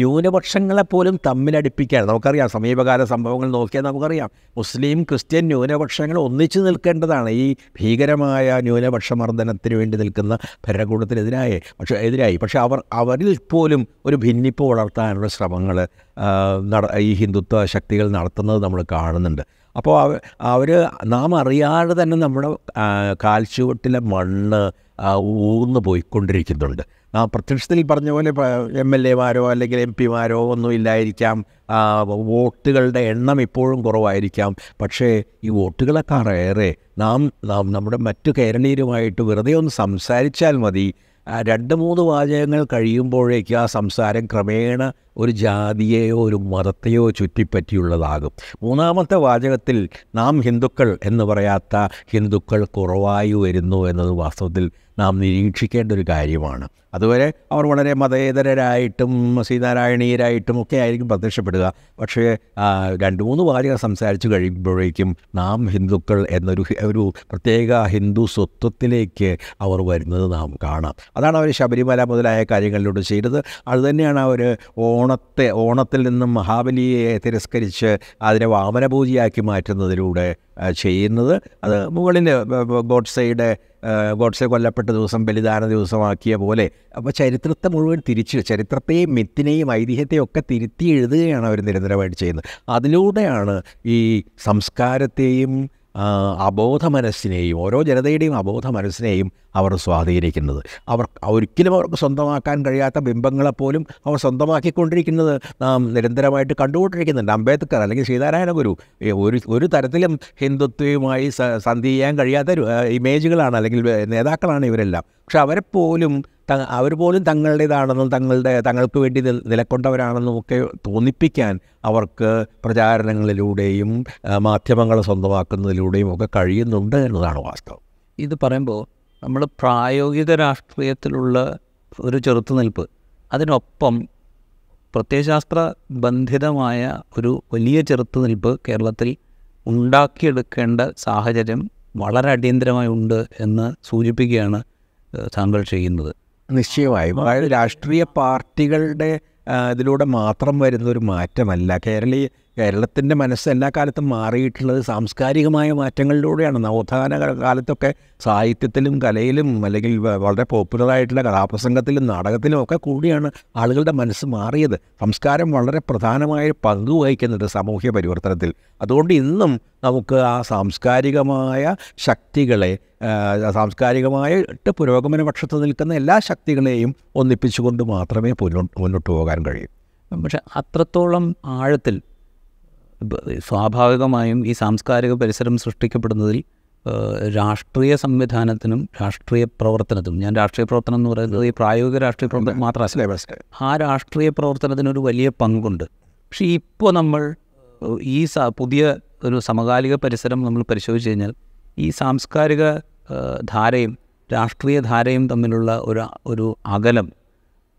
ന്യൂനപക്ഷങ്ങളെ പോലും തമ്മിലടിപ്പിക്കാൻ നമുക്കറിയാം സമീപകാല സംഭവങ്ങൾ നോക്കിയാൽ നമുക്കറിയാം. മുസ്ലിം ക്രിസ്ത്യൻ ന്യൂനപക്ഷങ്ങൾ ഒന്നിച്ചു നിൽക്കേണ്ട മനസ്സിലാക്കേണ്ടതാണ് ഈ ഭീകരമായ ന്യൂനപക്ഷ മർദ്ദനത്തിന് വേണ്ടി നിൽക്കുന്ന ഭരണകൂടത്തിനെതിരായി പക്ഷേ എതിരായി. പക്ഷേ അവർ അവരിൽ പോലും ഒരു ഭിന്നിപ്പ് വളർത്താനുള്ള ശ്രമങ്ങൾ നട ഈ ഹിന്ദുത്വ ശക്തികൾ നടത്തുന്നത് നമ്മൾ കാണുന്നുണ്ട്. അപ്പോൾ അവ അവർ നാം അറിയാതെ തന്നെ നമ്മുടെ കാൽച്ചുവട്ടിലെ മണ്ണ് ഊന്ന് പോയിക്കൊണ്ടിരിക്കുന്നുണ്ട്. ആ പ്രത്യക്ഷത്തിൽ പറഞ്ഞ പോലെ എം എൽ എമാരോ അല്ലെങ്കിൽ എം പിമാരോ ഒന്നും ഇല്ലായിരിക്കാം. വോട്ടുകളുടെ എണ്ണം ഇപ്പോഴും കുറവായിരിക്കാം. പക്ഷേ ഈ വോട്ടുകളെക്കാൾ ഏറെ. നാം നാം നമ്മുടെ മറ്റു കേരളീയരുമായിട്ട് വെറുതെ ഒന്ന് സംസാരിച്ചാൽ മതി. രണ്ട് മൂന്ന് വാചകങ്ങൾ കഴിയുമ്പോഴേക്ക് ആ സംസാരം ക്രമേണ ഒരു ജാതിയെയോ ഒരു മതത്തെയോ ചുറ്റിപ്പറ്റിയുള്ളതാകും. മൂന്നാമത്തെ വാചകത്തിൽ നാം ഹിന്ദുക്കൾ എന്ന് പറയാത്ത ഹിന്ദുക്കൾ കുറവായി വരുന്നു എന്നത് വാസ്തവത്തിൽ നാം നിരീക്ഷിക്കേണ്ട ഒരു കാര്യമാണ്. അതുവരെ അവർ വളരെ മതേതരരായിട്ടും സീതാരായണീയരായിട്ടും ഒക്കെ ആയിരിക്കും പ്രത്യക്ഷപ്പെടുക. പക്ഷേ രണ്ട് മൂന്ന് വാചകം സംസാരിച്ച് കഴിയുമ്പോഴേക്കും നാം ഹിന്ദുക്കൾ എന്നൊരു ഒരു പ്രത്യേക ഹിന്ദു സ്വത്വത്തിലേക്ക് അവർ വരുന്നത് നാം കാണാം. അതാണ് അവർ ശബരിമല മുതലായ കാര്യങ്ങളിലൂടെ ചെയ്തത്. അതുതന്നെയാണ് അവർ ഓണത്തെ ഓണത്തിൽ നിന്നും മഹാബലിയെ തിരസ്കരിച്ച് അതിനെ വാമനപൂജയാക്കി മാറ്റുന്നതിലൂടെ ചെയ്യുന്നത്. അത് മുകളിൽ ഗോഡ്സയുടെ ഗോഡ്സെ കൊല്ലപ്പെട്ട ദിവസം ബലിദാന ദിവസമാക്കിയ പോലെ അപ്പോൾ ചരിത്രത്തെ മുഴുവൻ തിരിച്ച് ചരിത്രത്തെയും മിത്തിനെയും ഐതിഹ്യത്തെയും ഒക്കെ തിരുത്തി എഴുതുകയാണ് അവർ നിരന്തരമായിട്ട് ചെയ്യുന്നത്. അതിലൂടെയാണ് ഈ സംസ്കാരത്തെയും അബോധ മനസ്സിനെയും ഓരോ ജനതയുടെയും അബോധ മനസ്സിനെയും അവർ സ്വാധീനിക്കുന്നത്. അവർ ഒരിക്കലും അവർക്ക് സ്വന്തമാക്കാൻ കഴിയാത്ത ബിംബങ്ങളെപ്പോലും അവർ സ്വന്തമാക്കിക്കൊണ്ടിരിക്കുന്നത് നാം നിരന്തരമായിട്ട് കണ്ടുകൊണ്ടിരിക്കുന്നുണ്ട്. അംബേദ്കർ അല്ലെങ്കിൽ ശ്രീനാരായണ ഗുരു ഒരു ഒരു തരത്തിലും ഹിന്ദുത്വവുമായി സന്ധി ചെയ്യാൻ കഴിയാത്ത ഇമേജുകളാണ് അല്ലെങ്കിൽ നേതാക്കളാണ് ഇവരെല്ലാം. പക്ഷെ അവരെപ്പോലും അവർ പോലും തങ്ങളുടേതാണെന്നും തങ്ങളുടെ തങ്ങൾക്ക് വേണ്ടി നിലക്കൊണ്ടവരാണെന്നും ഒക്കെ തോന്നിപ്പിക്കാൻ അവർക്ക് പ്രചാരണങ്ങളിലൂടെയും മാധ്യമങ്ങൾ സ്വന്തമാക്കുന്നതിലൂടെയും ഒക്കെ കഴിയുന്നുണ്ട് എന്നതാണ് വാസ്തവം. ഇത് പറയുമ്പോൾ നമ്മൾ പ്രായോഗിക രാഷ്ട്രീയത്തിലുള്ള ഒരു ചെറുത്തുനിൽപ്പ് അതിനൊപ്പം പ്രത്യയശാസ്ത്ര ബന്ധിതമായ ഒരു വലിയ ചെറുത്തുനിൽപ്പ് കേരളത്തിൽ ഉണ്ടാക്കിയെടുക്കേണ്ട സാഹചര്യം വളരെ അടിയന്തരമായി ഉണ്ട് എന്ന് സൂചിപ്പിക്കുകയാണ് താങ്കൾ ചെയ്യുന്നത്. നിശ്ചയമായും. അതായത് രാഷ്ട്രീയ പാർട്ടികളുടെ ഇതിലൂടെ മാത്രം വരുന്ന ഒരു മാറ്റമല്ല. കേരളീയ കേരളത്തിന്റെ മനസ്സ് എല്ലാ കാലത്തും മാറിയിട്ടുള്ളത് സാംസ്കാരികമായ മാറ്റങ്ങളിലൂടെയാണ്. നവോത്ഥാന കാലത്തൊക്കെ സാഹിത്യത്തിലും കലയിലും അല്ലെങ്കിൽ വളരെ പോപ്പുലറായിട്ടുള്ള കഥാപ്രസംഗത്തിലും നാടകത്തിലും ഒക്കെ കൂടിയാണ് ആളുകളുടെ മനസ്സ് മാറിയത്. സംസ്കാരം വളരെ പ്രധാനമായ പങ്ക് വഹിക്കുന്നുണ്ട് സാമൂഹ്യ പരിവർത്തനത്തിൽ. അതുകൊണ്ട് ഇന്നും നമുക്ക് ആ സാംസ്കാരികമായ ശക്തികളെ സാംസ്കാരികമായ സാംസ്കാരികമായിട്ട് പുരോഗമന പക്ഷത്ത് നിൽക്കുന്ന എല്ലാ ശക്തികളെയും ഒന്നിപ്പിച്ചുകൊണ്ട് മാത്രമേ മുന്നോട്ട് പോകാൻ കഴിയൂ. പക്ഷെ അത്രത്തോളം ആഴത്തിൽ സ്വാഭാവികമായും ഈ സാംസ്കാരിക പരിസരം സൃഷ്ടിക്കപ്പെടുന്നതിൽ രാഷ്ട്രീയ സംവിധാനത്തിനും രാഷ്ട്രീയ പ്രവർത്തനത്തിനും ഞാൻ രാഷ്ട്രീയ പ്രവർത്തനം എന്ന് പറയുന്നത് ഈ പ്രായോഗിക രാഷ്ട്രീയ പ്രവർത്തനം മാത്രമല്ല. ആ രാഷ്ട്രീയ പ്രവർത്തനത്തിനൊരു വലിയ പങ്കുണ്ട്. പക്ഷേ ഇപ്പോൾ നമ്മൾ ഈ സ പുതിയ ഒരു സമകാലിക പരിസരം നമ്മൾ പരിശോധിച്ച് കഴിഞ്ഞാൽ ഈ സാംസ്കാരിക ധാരയും രാഷ്ട്രീയ ധാരയും തമ്മിലുള്ള ഒരു ഒരു അകലം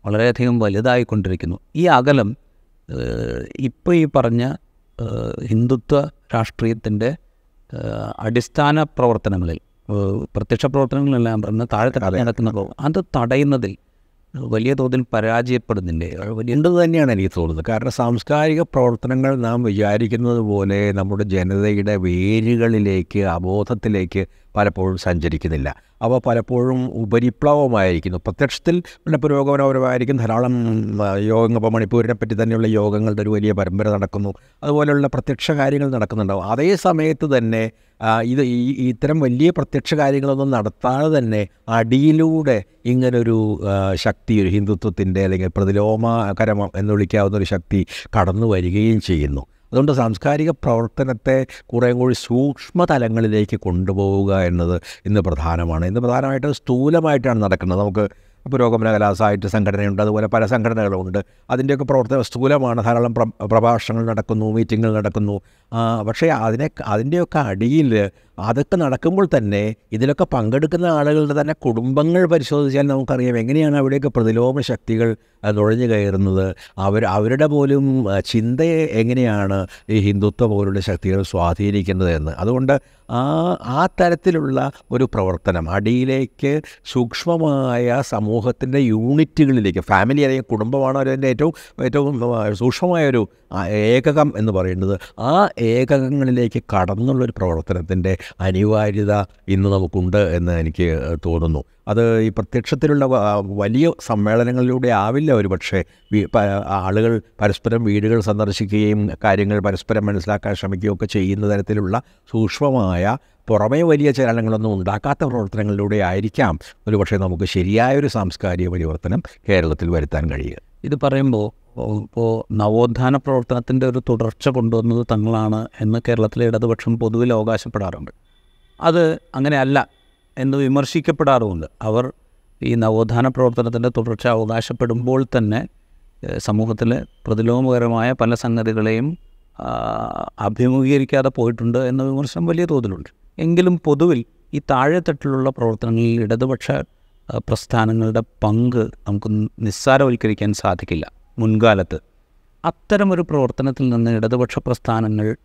വളരെയധികം വലുതായിക്കൊണ്ടിരിക്കുന്നു. ഈ അകലം ഇപ്പോൾ ഈ പറഞ്ഞ ഹിന്ദുത്വ രാഷ്ട്രീയത്തിന്റെ അടിസ്ഥാന പ്രവർത്തനങ്ങളിൽ പ്രത്യക്ഷ പ്രവർത്തനങ്ങളെല്ലാം പറഞ്ഞ താഴെ നടക്കുന്ന അത് തടയുന്നതിൽ വലിയ തോതിൽ പരാജയപ്പെടുന്നില്ലേ ഉണ്ടെന്ന് തന്നെയാണ് എനിക്ക് തോന്നുന്നത്. കാരണം സാംസ്കാരിക പ്രവർത്തനങ്ങൾ നാം വിചാരിക്കുന്നത് പോലെ നമ്മുടെ ജനതയുടെ വേരുകളിലേക്ക് അബോധത്തിലേക്ക് പലപ്പോഴും സഞ്ചരിക്കുന്നില്ല. അവ പലപ്പോഴും ഉപരിപ്ലവമായിരിക്കുന്നു. പ്രത്യക്ഷത്തിൽ ഉള്ള പുരോഗമനപരമായിരിക്കും ധാരാളം യോഗങ്ങൾ ഇപ്പോൾ മണിപ്പൂരിനെ പറ്റി തന്നെയുള്ള യോഗങ്ങളുടെ ഒരു വലിയ പരമ്പര നടക്കുന്നു. അതുപോലെയുള്ള പ്രത്യക്ഷ കാര്യങ്ങൾ നടക്കുന്നുണ്ടാവും. അതേ സമയത്ത് തന്നെ ഇത് ഈ ഇത്തരം വലിയ പ്രത്യക്ഷ കാര്യങ്ങളൊന്നും നടത്താതെ തന്നെ അടിയിലൂടെ ഇങ്ങനൊരു ശക്തി ഒരു ഹിന്ദുത്വത്തിന്റെ അല്ലെങ്കിൽ പ്രതിലോമകരം എന്ന് വിളിക്കാവുന്ന ഒരു ശക്തി കടന്നു വരികയും ചെയ്യുന്നു. അതുകൊണ്ട് സാംസ്കാരിക പ്രവർത്തനത്തെ കുറേ കൂടി സൂക്ഷ്മ തലങ്ങളിലേക്ക് കൊണ്ടുപോവുക എന്നത് ഇന്ന് പ്രധാനമാണ്. ഇന്ന് പ്രധാനമായിട്ട് സ്ഥൂലമായിട്ടാണ് നടക്കുന്നത്. നമുക്ക് പുരോഗമന കലാസാഹിത്യ സംഘടനയുണ്ട്. അതുപോലെ പല സംഘടനകളുമുണ്ട് അതിന്റെയൊക്കെ പ്രവർത്തനം സ്ഥൂലമാണ്. ധാരാളം പ്ര പ്രഭാഷണങ്ങൾ നടക്കുന്നു മീറ്റിങ്ങുകൾ നടക്കുന്നു. പക്ഷേ അതിനെ അതിന്റെയൊക്കെ അടിയിൽ അതൊക്കെ നടക്കുമ്പോൾ തന്നെ ഇതിലൊക്കെ പങ്കെടുക്കുന്ന ആളുകളുടെ തന്നെ കുടുംബങ്ങൾ പരിശോധിച്ചാൽ നമുക്കറിയാം എങ്ങനെയാണ് അവിടെയൊക്കെ പ്രതിലോമ ശക്തികൾ നുഴഞ്ഞു കയറുന്നത്. അവർ അവരുടെ പോലും ചിന്തയെ എങ്ങനെയാണ് ഈ ഹിന്ദുത്വ പോലുള്ള ശക്തികൾ സ്വാധീനിക്കുന്നത് എന്ന് അതുകൊണ്ട് ആ ആ തരത്തിലുള്ള ഒരു പ്രവർത്തനം അടിയിലേക്ക് സൂക്ഷ്മമായ സമൂഹത്തിന്റെ യൂണിറ്റുകളിലേക്ക് ഫാമിലി അല്ലെങ്കിൽ കുടുംബമാണ് അതിന്റെ ഏറ്റവും ഏറ്റവും സൂക്ഷ്മമായൊരു ഏകകം എന്ന് പറയുന്നത് ആ ഏകകങ്ങളിലേക്ക് കടന്നുള്ളൊരു പ്രവർത്തനത്തിന്റെ അനിവാര്യത ഇന്ന് നമുക്കുണ്ട് എന്ന് എനിക്ക് തോന്നുന്നു. അത് ഈ പ്രത്യക്ഷത്തിലുള്ള വലിയ സമ്മേളനങ്ങളിലൂടെ ആവില്ല ഒരു പക്ഷേ. ആളുകൾ പരസ്പരം വീടുകൾ സന്ദർശിക്കുകയും കാര്യങ്ങൾ പരസ്പരം മനസ്സിലാക്കാൻ ശ്രമിക്കുകയും ഒക്കെ ചെയ്യുന്ന തരത്തിലുള്ള സൂക്ഷ്മമായ പുറമേ വലിയ ചലനങ്ങളൊന്നും ഉണ്ടാക്കാത്ത പ്രവർത്തനങ്ങളിലൂടെ ആയിരിക്കാം. ഒരു പക്ഷേ നമുക്ക് ശരിയായൊരു സാംസ്കാരിക പരിവർത്തനം കേരളത്തിൽ വരുത്താൻ കഴിയുക. ഇത് പറയുമ്പോൾ ഇപ്പോൾ നവോത്ഥാന പ്രവർത്തനത്തിന്റെ ഒരു തുടർച്ച കൊണ്ടുവന്നത് തങ്ങളാണ് എന്ന് കേരളത്തിലെ ഇടതുപക്ഷം പൊതുവിൽ അവകാശപ്പെടാറുണ്ട്. അത് അങ്ങനെയല്ല. എന്ന് വിമർശിക്കപ്പെടാറുമുണ്ട്. അവർ ഈ നവോത്ഥാന പ്രവർത്തനത്തിന്റെ തുടർച്ച അവകാശപ്പെടുമ്പോൾ തന്നെ സമൂഹത്തിൽ പ്രതിലോമകരമായ പല സംഗതികളെയും അഭിമുഖീകരിക്കാതെ പോയിട്ടുണ്ട് എന്ന വിമർശനം വലിയ തോതിലുണ്ട്. എങ്കിലും പൊതുവിൽ ഈ താഴെത്തട്ടിലുള്ള പ്രവർത്തനങ്ങളിൽ ഇടതുപക്ഷ പ്രസ്ഥാനങ്ങളുടെ പങ്ക് നമുക്ക് നിസ്സാരവൽക്കരിക്കാൻ സാധിക്കില്ല മുൻകാലത്ത്. അത്തരമൊരു പ്രവർത്തനത്തിൽ നിന്ന് ഇടതുപക്ഷ പ്രസ്ഥാനങ്ങൾ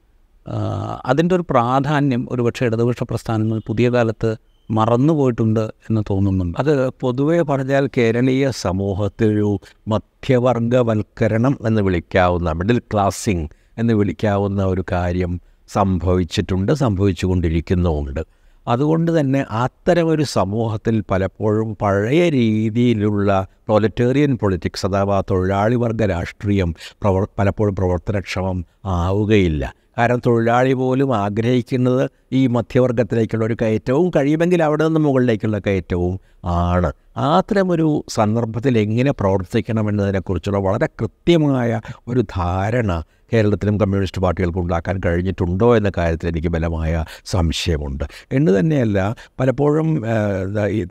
അതിന്റെ ഒരു പ്രാധാന്യം ഒരുപക്ഷെ ഇടതുപക്ഷ പ്രസ്ഥാനങ്ങൾ പുതിയ കാലത്ത് മറന്നുപോയിട്ടുണ്ട് എന്ന് തോന്നുന്നുണ്ട്. അത് പൊതുവെ പറഞ്ഞാൽ കേരളീയ സമൂഹത്തിലൊരു മധ്യവർഗവൽക്കരണം എന്ന് വിളിക്കാവുന്ന മിഡിൽ ക്ലാസ്സിങ് എന്ന് വിളിക്കാവുന്ന ഒരു കാര്യം സംഭവിച്ചിട്ടുണ്ട് സംഭവിച്ചുകൊണ്ടിരിക്കുന്നുമുണ്ട്. അതുകൊണ്ട് തന്നെ അത്തരമൊരു സമൂഹത്തിൽ പലപ്പോഴും പഴയ രീതിയിലുള്ള പ്രൊലറ്റേറിയൻ പൊളിറ്റിക്സ് അഥവാ തൊഴിലാളി വർഗ രാഷ്ട്രീയം പ്രവർ പലപ്പോഴും പ്രവർത്തനക്ഷമം ആവുകയില്ല. കാരണം തൊഴിലാളി പോലും ആഗ്രഹിക്കുന്നത് ഈ മധ്യവർഗത്തിലേക്കുള്ള ഒരു കയറ്റവും കഴിയുമെങ്കിൽ അവിടെ നിന്ന് മുകളിലേക്കുള്ള കയറ്റവും ആണ്. അത്തരമൊരു സന്ദർഭത്തിൽ എങ്ങനെ പ്രവർത്തിക്കണമെന്നതിനെക്കുറിച്ചുള്ള വളരെ കൃത്യമായ ഒരു ധാരണ കേരളത്തിലും കമ്മ്യൂണിസ്റ്റ് പാർട്ടികൾക്ക് ഉണ്ടാക്കാൻ കഴിഞ്ഞിട്ടുണ്ടോ എന്ന കാര്യത്തിൽ എനിക്ക് ബലമായ സംശയമുണ്ട്. എന്ന് തന്നെയല്ല പലപ്പോഴും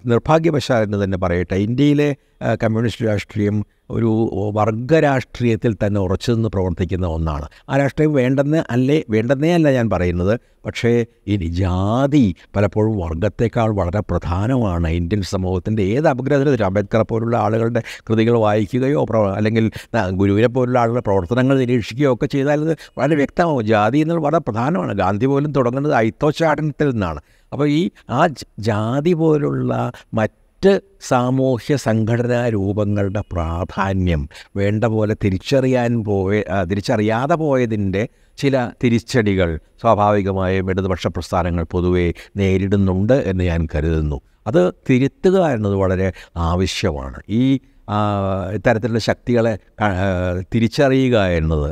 നിർഭാഗ്യവശാൽ എന്ന് തന്നെ പറയട്ടെ ഇന്ത്യയിലെ കമ്മ്യൂണിസ്റ്റ് രാഷ്ട്രീയം ഒരു വർഗ രാഷ്ട്രീയത്തിൽ തന്നെ ഉറച്ചു നിന്ന് പ്രവർത്തിക്കുന്ന ഒന്നാണ്. ആ രാഷ്ട്രീയം വേണ്ടെന്ന് അല്ലേ വേണ്ടെന്നേ അല്ല ഞാൻ പറയുന്നത്. പക്ഷേ ഇനി ജാതി പലപ്പോഴും വർഗത്തേക്കാൾ വളരെ പ്രധാനമാണ്. ഇന്ത്യൻ സമൂഹത്തിന്റെ ഏത് അപഗ്രഥനത്തിലും അംബേദ്കറെ പോലുള്ള ആളുകളുടെ കൃതികൾ വായിക്കുകയോ അല്ലെങ്കിൽ ഗുരുവിനെ പോലുള്ള ആളുകളുടെ പ്രവർത്തനങ്ങൾ നിരീക്ഷിക്കുകയോ ഒക്കെ ചെയ്താൽ അത് വളരെ വ്യക്തമാവും. ജാതി എന്നുള്ളത് വളരെ പ്രധാനമാണ്. ഗാന്ധി പോലും തുടങ്ങുന്നത് ഐത്തോച്ചാടനത്തിൽ നിന്നാണ്. അപ്പോൾ ഈ ആ ജാതി പോലുള്ള മറ്റ് സാമൂഹ്യ സംഘടനാ രൂപങ്ങളുടെ പ്രാധാന്യം വേണ്ട പോലെ തിരിച്ചറിയാൻ പോയ തിരിച്ചറിയാതെ പോയതിന്റെ ചില തിരിച്ചടികൾ സ്വാഭാവികമായും ഇടതുപക്ഷ പ്രസ്ഥാനങ്ങൾ പൊതുവെ നേരിടുന്നുണ്ട് എന്ന് ഞാൻ കരുതുന്നു. അത് തിരുത്തുക എന്നത് വളരെ ആവശ്യമാണ്. ഈ ഇത്തരത്തിലുള്ള ശക്തികളെ തിരിച്ചറിയുക എന്നത്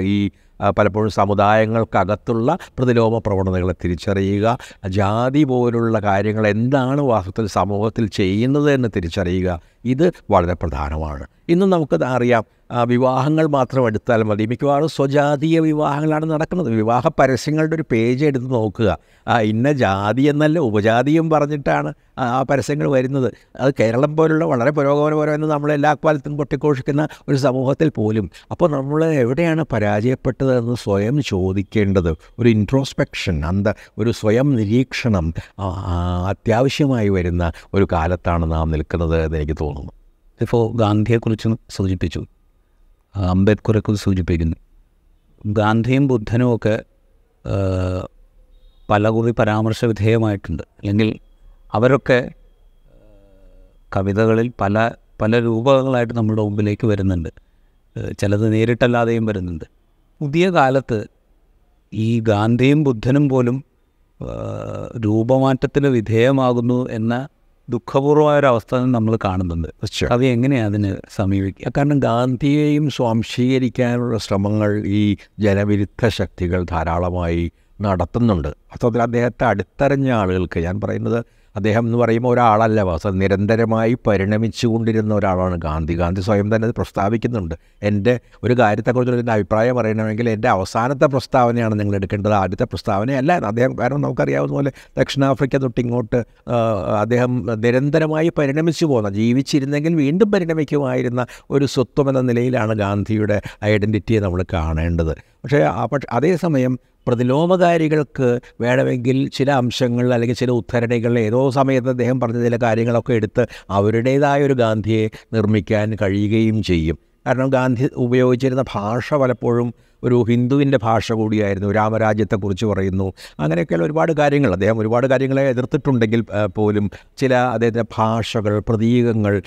ഈ പലപ്പോഴും സമുദായങ്ങൾക്കകത്തുള്ള പ്രതിലോമ പ്രവണതകളെ തിരിച്ചറിയുക ജാതി പോലുള്ള കാര്യങ്ങൾ എന്താണ് വാസ്തവത്തിൽ സമൂഹത്തിൽ ചെയ്യുന്നത് എന്ന് തിരിച്ചറിയുക ഇത് വളരെ പ്രധാനമാണ്. ഇന്ന് നമുക്കത് അറിയാം വിവാഹങ്ങൾ മാത്രം എടുത്താൽ മതി. മിക്കവാറും സ്വജാതീയ വിവാഹങ്ങളാണ് നടക്കുന്നത്. വിവാഹ പരസ്യങ്ങളുടെ ഒരു പേജ് എടുത്ത് നോക്കുക. ഇന്ന ജാതി എന്നല്ല ഉപജാതിയും പറഞ്ഞിട്ടാണ് ആ പരസ്യങ്ങൾ വരുന്നത്. അത് കേരളം പോലുള്ള വളരെ പുരോഗമനപരമെന്ന് നമ്മൾ എല്ലാ കാലത്തും കൊട്ടിഘോഷിക്കുന്ന ഒരു സമൂഹത്തിൽ പോലും. അപ്പോൾ നമ്മൾ എവിടെയാണ് പരാജയപ്പെട്ടതെന്ന് സ്വയം ചോദിക്കേണ്ടത്? ഒരു ഇൻട്രോസ്പെക്ഷൻ അന്ത ഒരു സ്വയം നിരീക്ഷണം അത്യാവശ്യമായി വരുന്ന ഒരു കാലത്താണ് നാം നിൽക്കുന്നത് എന്ന് എനിക്ക് തോന്നുന്നു. ഇപ്പോൾ ഗാന്ധിയെക്കുറിച്ചും സൂചിപ്പിച്ചു ആ, അംബേദ്കറെക്കുറിച്ച് സൂചിപ്പിക്കുന്നു. ഗാന്ധിയും ബുദ്ധനും ഒക്കെ പലകുറി പരാമർശ വിധേയമായിട്ടുണ്ട്. അല്ലെങ്കിൽ അവരൊക്കെ കവിതകളിൽ പല പല രൂപങ്ങളായിട്ട് നമ്മുടെ മുമ്പിലേക്ക് വരുന്നുണ്ട്. ചിലത് നേരിട്ടല്ലാതെയും വരുന്നുണ്ട്. പുതിയ കാലത്ത് ഈ ഗാന്ധിയും ബുദ്ധനും പോലും രൂപമാറ്റത്തിന് വിധേയമാകുന്നു എന്ന ദുഃഖപൂർവമായ ഒരു അവസ്ഥ നമ്മൾ കാണുന്നുണ്ട്. അത് എങ്ങനെയാണ് അതിന് സമീപിക്കുക കാരണം ഗാന്ധിയെയും സ്വാംശീകരിക്കാനുള്ള ശ്രമങ്ങൾ ഈ ജനവിരുദ്ധ ശക്തികൾ ധാരാളമായി നടത്തുന്നുണ്ട്. അത്തരത്തിൽ അദ്ദേഹത്തെ അടുത്തറിഞ്ഞ ആളുകൾക്ക് ഞാൻ പറയുന്നത് അദ്ദേഹം എന്ന് പറയുമ്പോൾ ഒരാളല്ല വാസ. നിരന്തരമായി പരിണമിച്ചുകൊണ്ടിരുന്ന ഒരാളാണ് ഗാന്ധി. ഗാന്ധി സ്വയം തന്നെ അത് പ്രസ്താവിക്കുന്നുണ്ട്. എന്റെ ഒരു കാര്യത്തെക്കുറിച്ചുള്ള എന്റെ അഭിപ്രായം പറയണമെങ്കിൽ എന്റെ അവസാനത്തെ പ്രസ്താവനയാണ് നിങ്ങൾ എടുക്കേണ്ടത്. ആദ്യത്തെ പ്രസ്താവനയല്ല അദ്ദേഹം കാരണം നമുക്കറിയാവുന്ന പോലെ ദക്ഷിണാഫ്രിക്ക തൊട്ടിങ്ങോട്ട് അദ്ദേഹം നിരന്തരമായി പരിണമിച്ചു പോകുന്ന ജീവിച്ചിരുന്നെങ്കിൽ വീണ്ടും പരിണമിക്കുമായിരുന്ന ഒരു സ്വത്വം എന്ന നിലയിലാണ് ഗാന്ധിയുടെ ഐഡന്റിറ്റിയെ നമ്മൾ കാണേണ്ടത്. പക്ഷേ പക്ഷേ അതേസമയം പ്രതിലോമകാരികൾക്ക് വേണമെങ്കിൽ ചില അംശങ്ങൾ അല്ലെങ്കിൽ ചില ഉദ്ധരണികൾ ഏതോ സമയത്ത് അദ്ദേഹം പറഞ്ഞ ചില കാര്യങ്ങളൊക്കെ എടുത്ത് അവരുടേതായ ഒരു ഗാന്ധിയെ നിർമ്മിക്കാൻ കഴിയുകയും ചെയ്യും. കാരണം ഗാന്ധി ഉപയോഗിച്ചിരുന്ന ഭാഷ പലപ്പോഴും ഒരു ഹിന്ദുവിന്റെ ഭാഷ കൂടിയായിരുന്നു രാമരാജ്യത്തെക്കുറിച്ച് പറയുന്നു. അങ്ങനെയൊക്കെയുള്ള ഒരുപാട് കാര്യങ്ങൾ അദ്ദേഹം ഒരുപാട് കാര്യങ്ങളെ എതിർത്തിട്ടുണ്ടെങ്കിൽ പോലും ചില അദ്ദേഹത്തിന്റെ ഭാഷകൾ പ്രതീകങ്ങൾ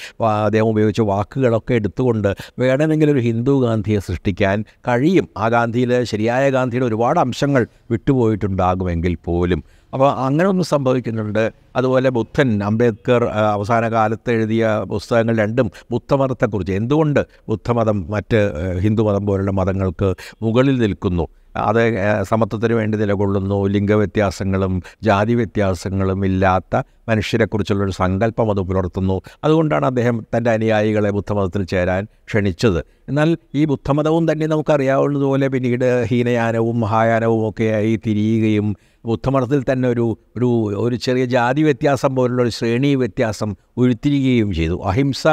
അദ്ദേഹം ഉപയോഗിച്ച വാക്കുകളൊക്കെ എടുത്തുകൊണ്ട് വേണമെങ്കിൽ ഒരു ഹിന്ദു ഗാന്ധിയെ സൃഷ്ടിക്കാൻ കഴിയും. ആ ഗാന്ധിയിൽ ശരിയായ ഗാന്ധിയുടെ ഒരുപാട് അംശങ്ങൾ വിട്ടുപോയിട്ടുണ്ടാകുമെങ്കിൽ പോലും. അപ്പോൾ അങ്ങനെ ഒന്നും സംഭവിക്കുന്നുണ്ട്. അതുപോലെ ബുദ്ധൻ അംബേദ്കർ അവസാന കാലത്ത് എഴുതിയ പുസ്തകങ്ങൾ രണ്ടും ബുദ്ധമതത്തെക്കുറിച്ച്. എന്തുകൊണ്ട് ബുദ്ധമതം മറ്റ് ഹിന്ദു ഹിന്ദുമതം പോലുള്ള മതങ്ങൾക്ക് മുകളിൽ നിൽക്കുന്നു? അത് സമത്വത്തിന് വേണ്ടി നിലകൊള്ളുന്നു. ലിംഗവ്യത്യാസങ്ങളും ജാതി വ്യത്യാസങ്ങളും ഇല്ലാത്ത മനുഷ്യരെക്കുറിച്ചുള്ളൊരു സങ്കല്പം അത് പുലർത്തുന്നു. അതുകൊണ്ടാണ് അദ്ദേഹം തന്റെ അനുയായികളെ ബുദ്ധമതത്തിൽ ചേരാൻ ക്ഷണിച്ചത്. എന്നാൽ ഈ ബുദ്ധമതവും തന്നെ നമുക്കറിയാവുന്നതുപോലെ പിന്നീട് ഹീനയാനവും മഹായാനവും ഒക്കെയായി തിരിയുകയും ബുദ്ധമതത്തിൽ തന്നെ ഒരു ഒരു ഒരു ചെറിയ ജാതി വ്യത്യാസം പോലുള്ള ഒരു ശ്രേണി വ്യത്യാസം ഉരുത്തിരിയുകയും ചെയ്തു. അഹിംസ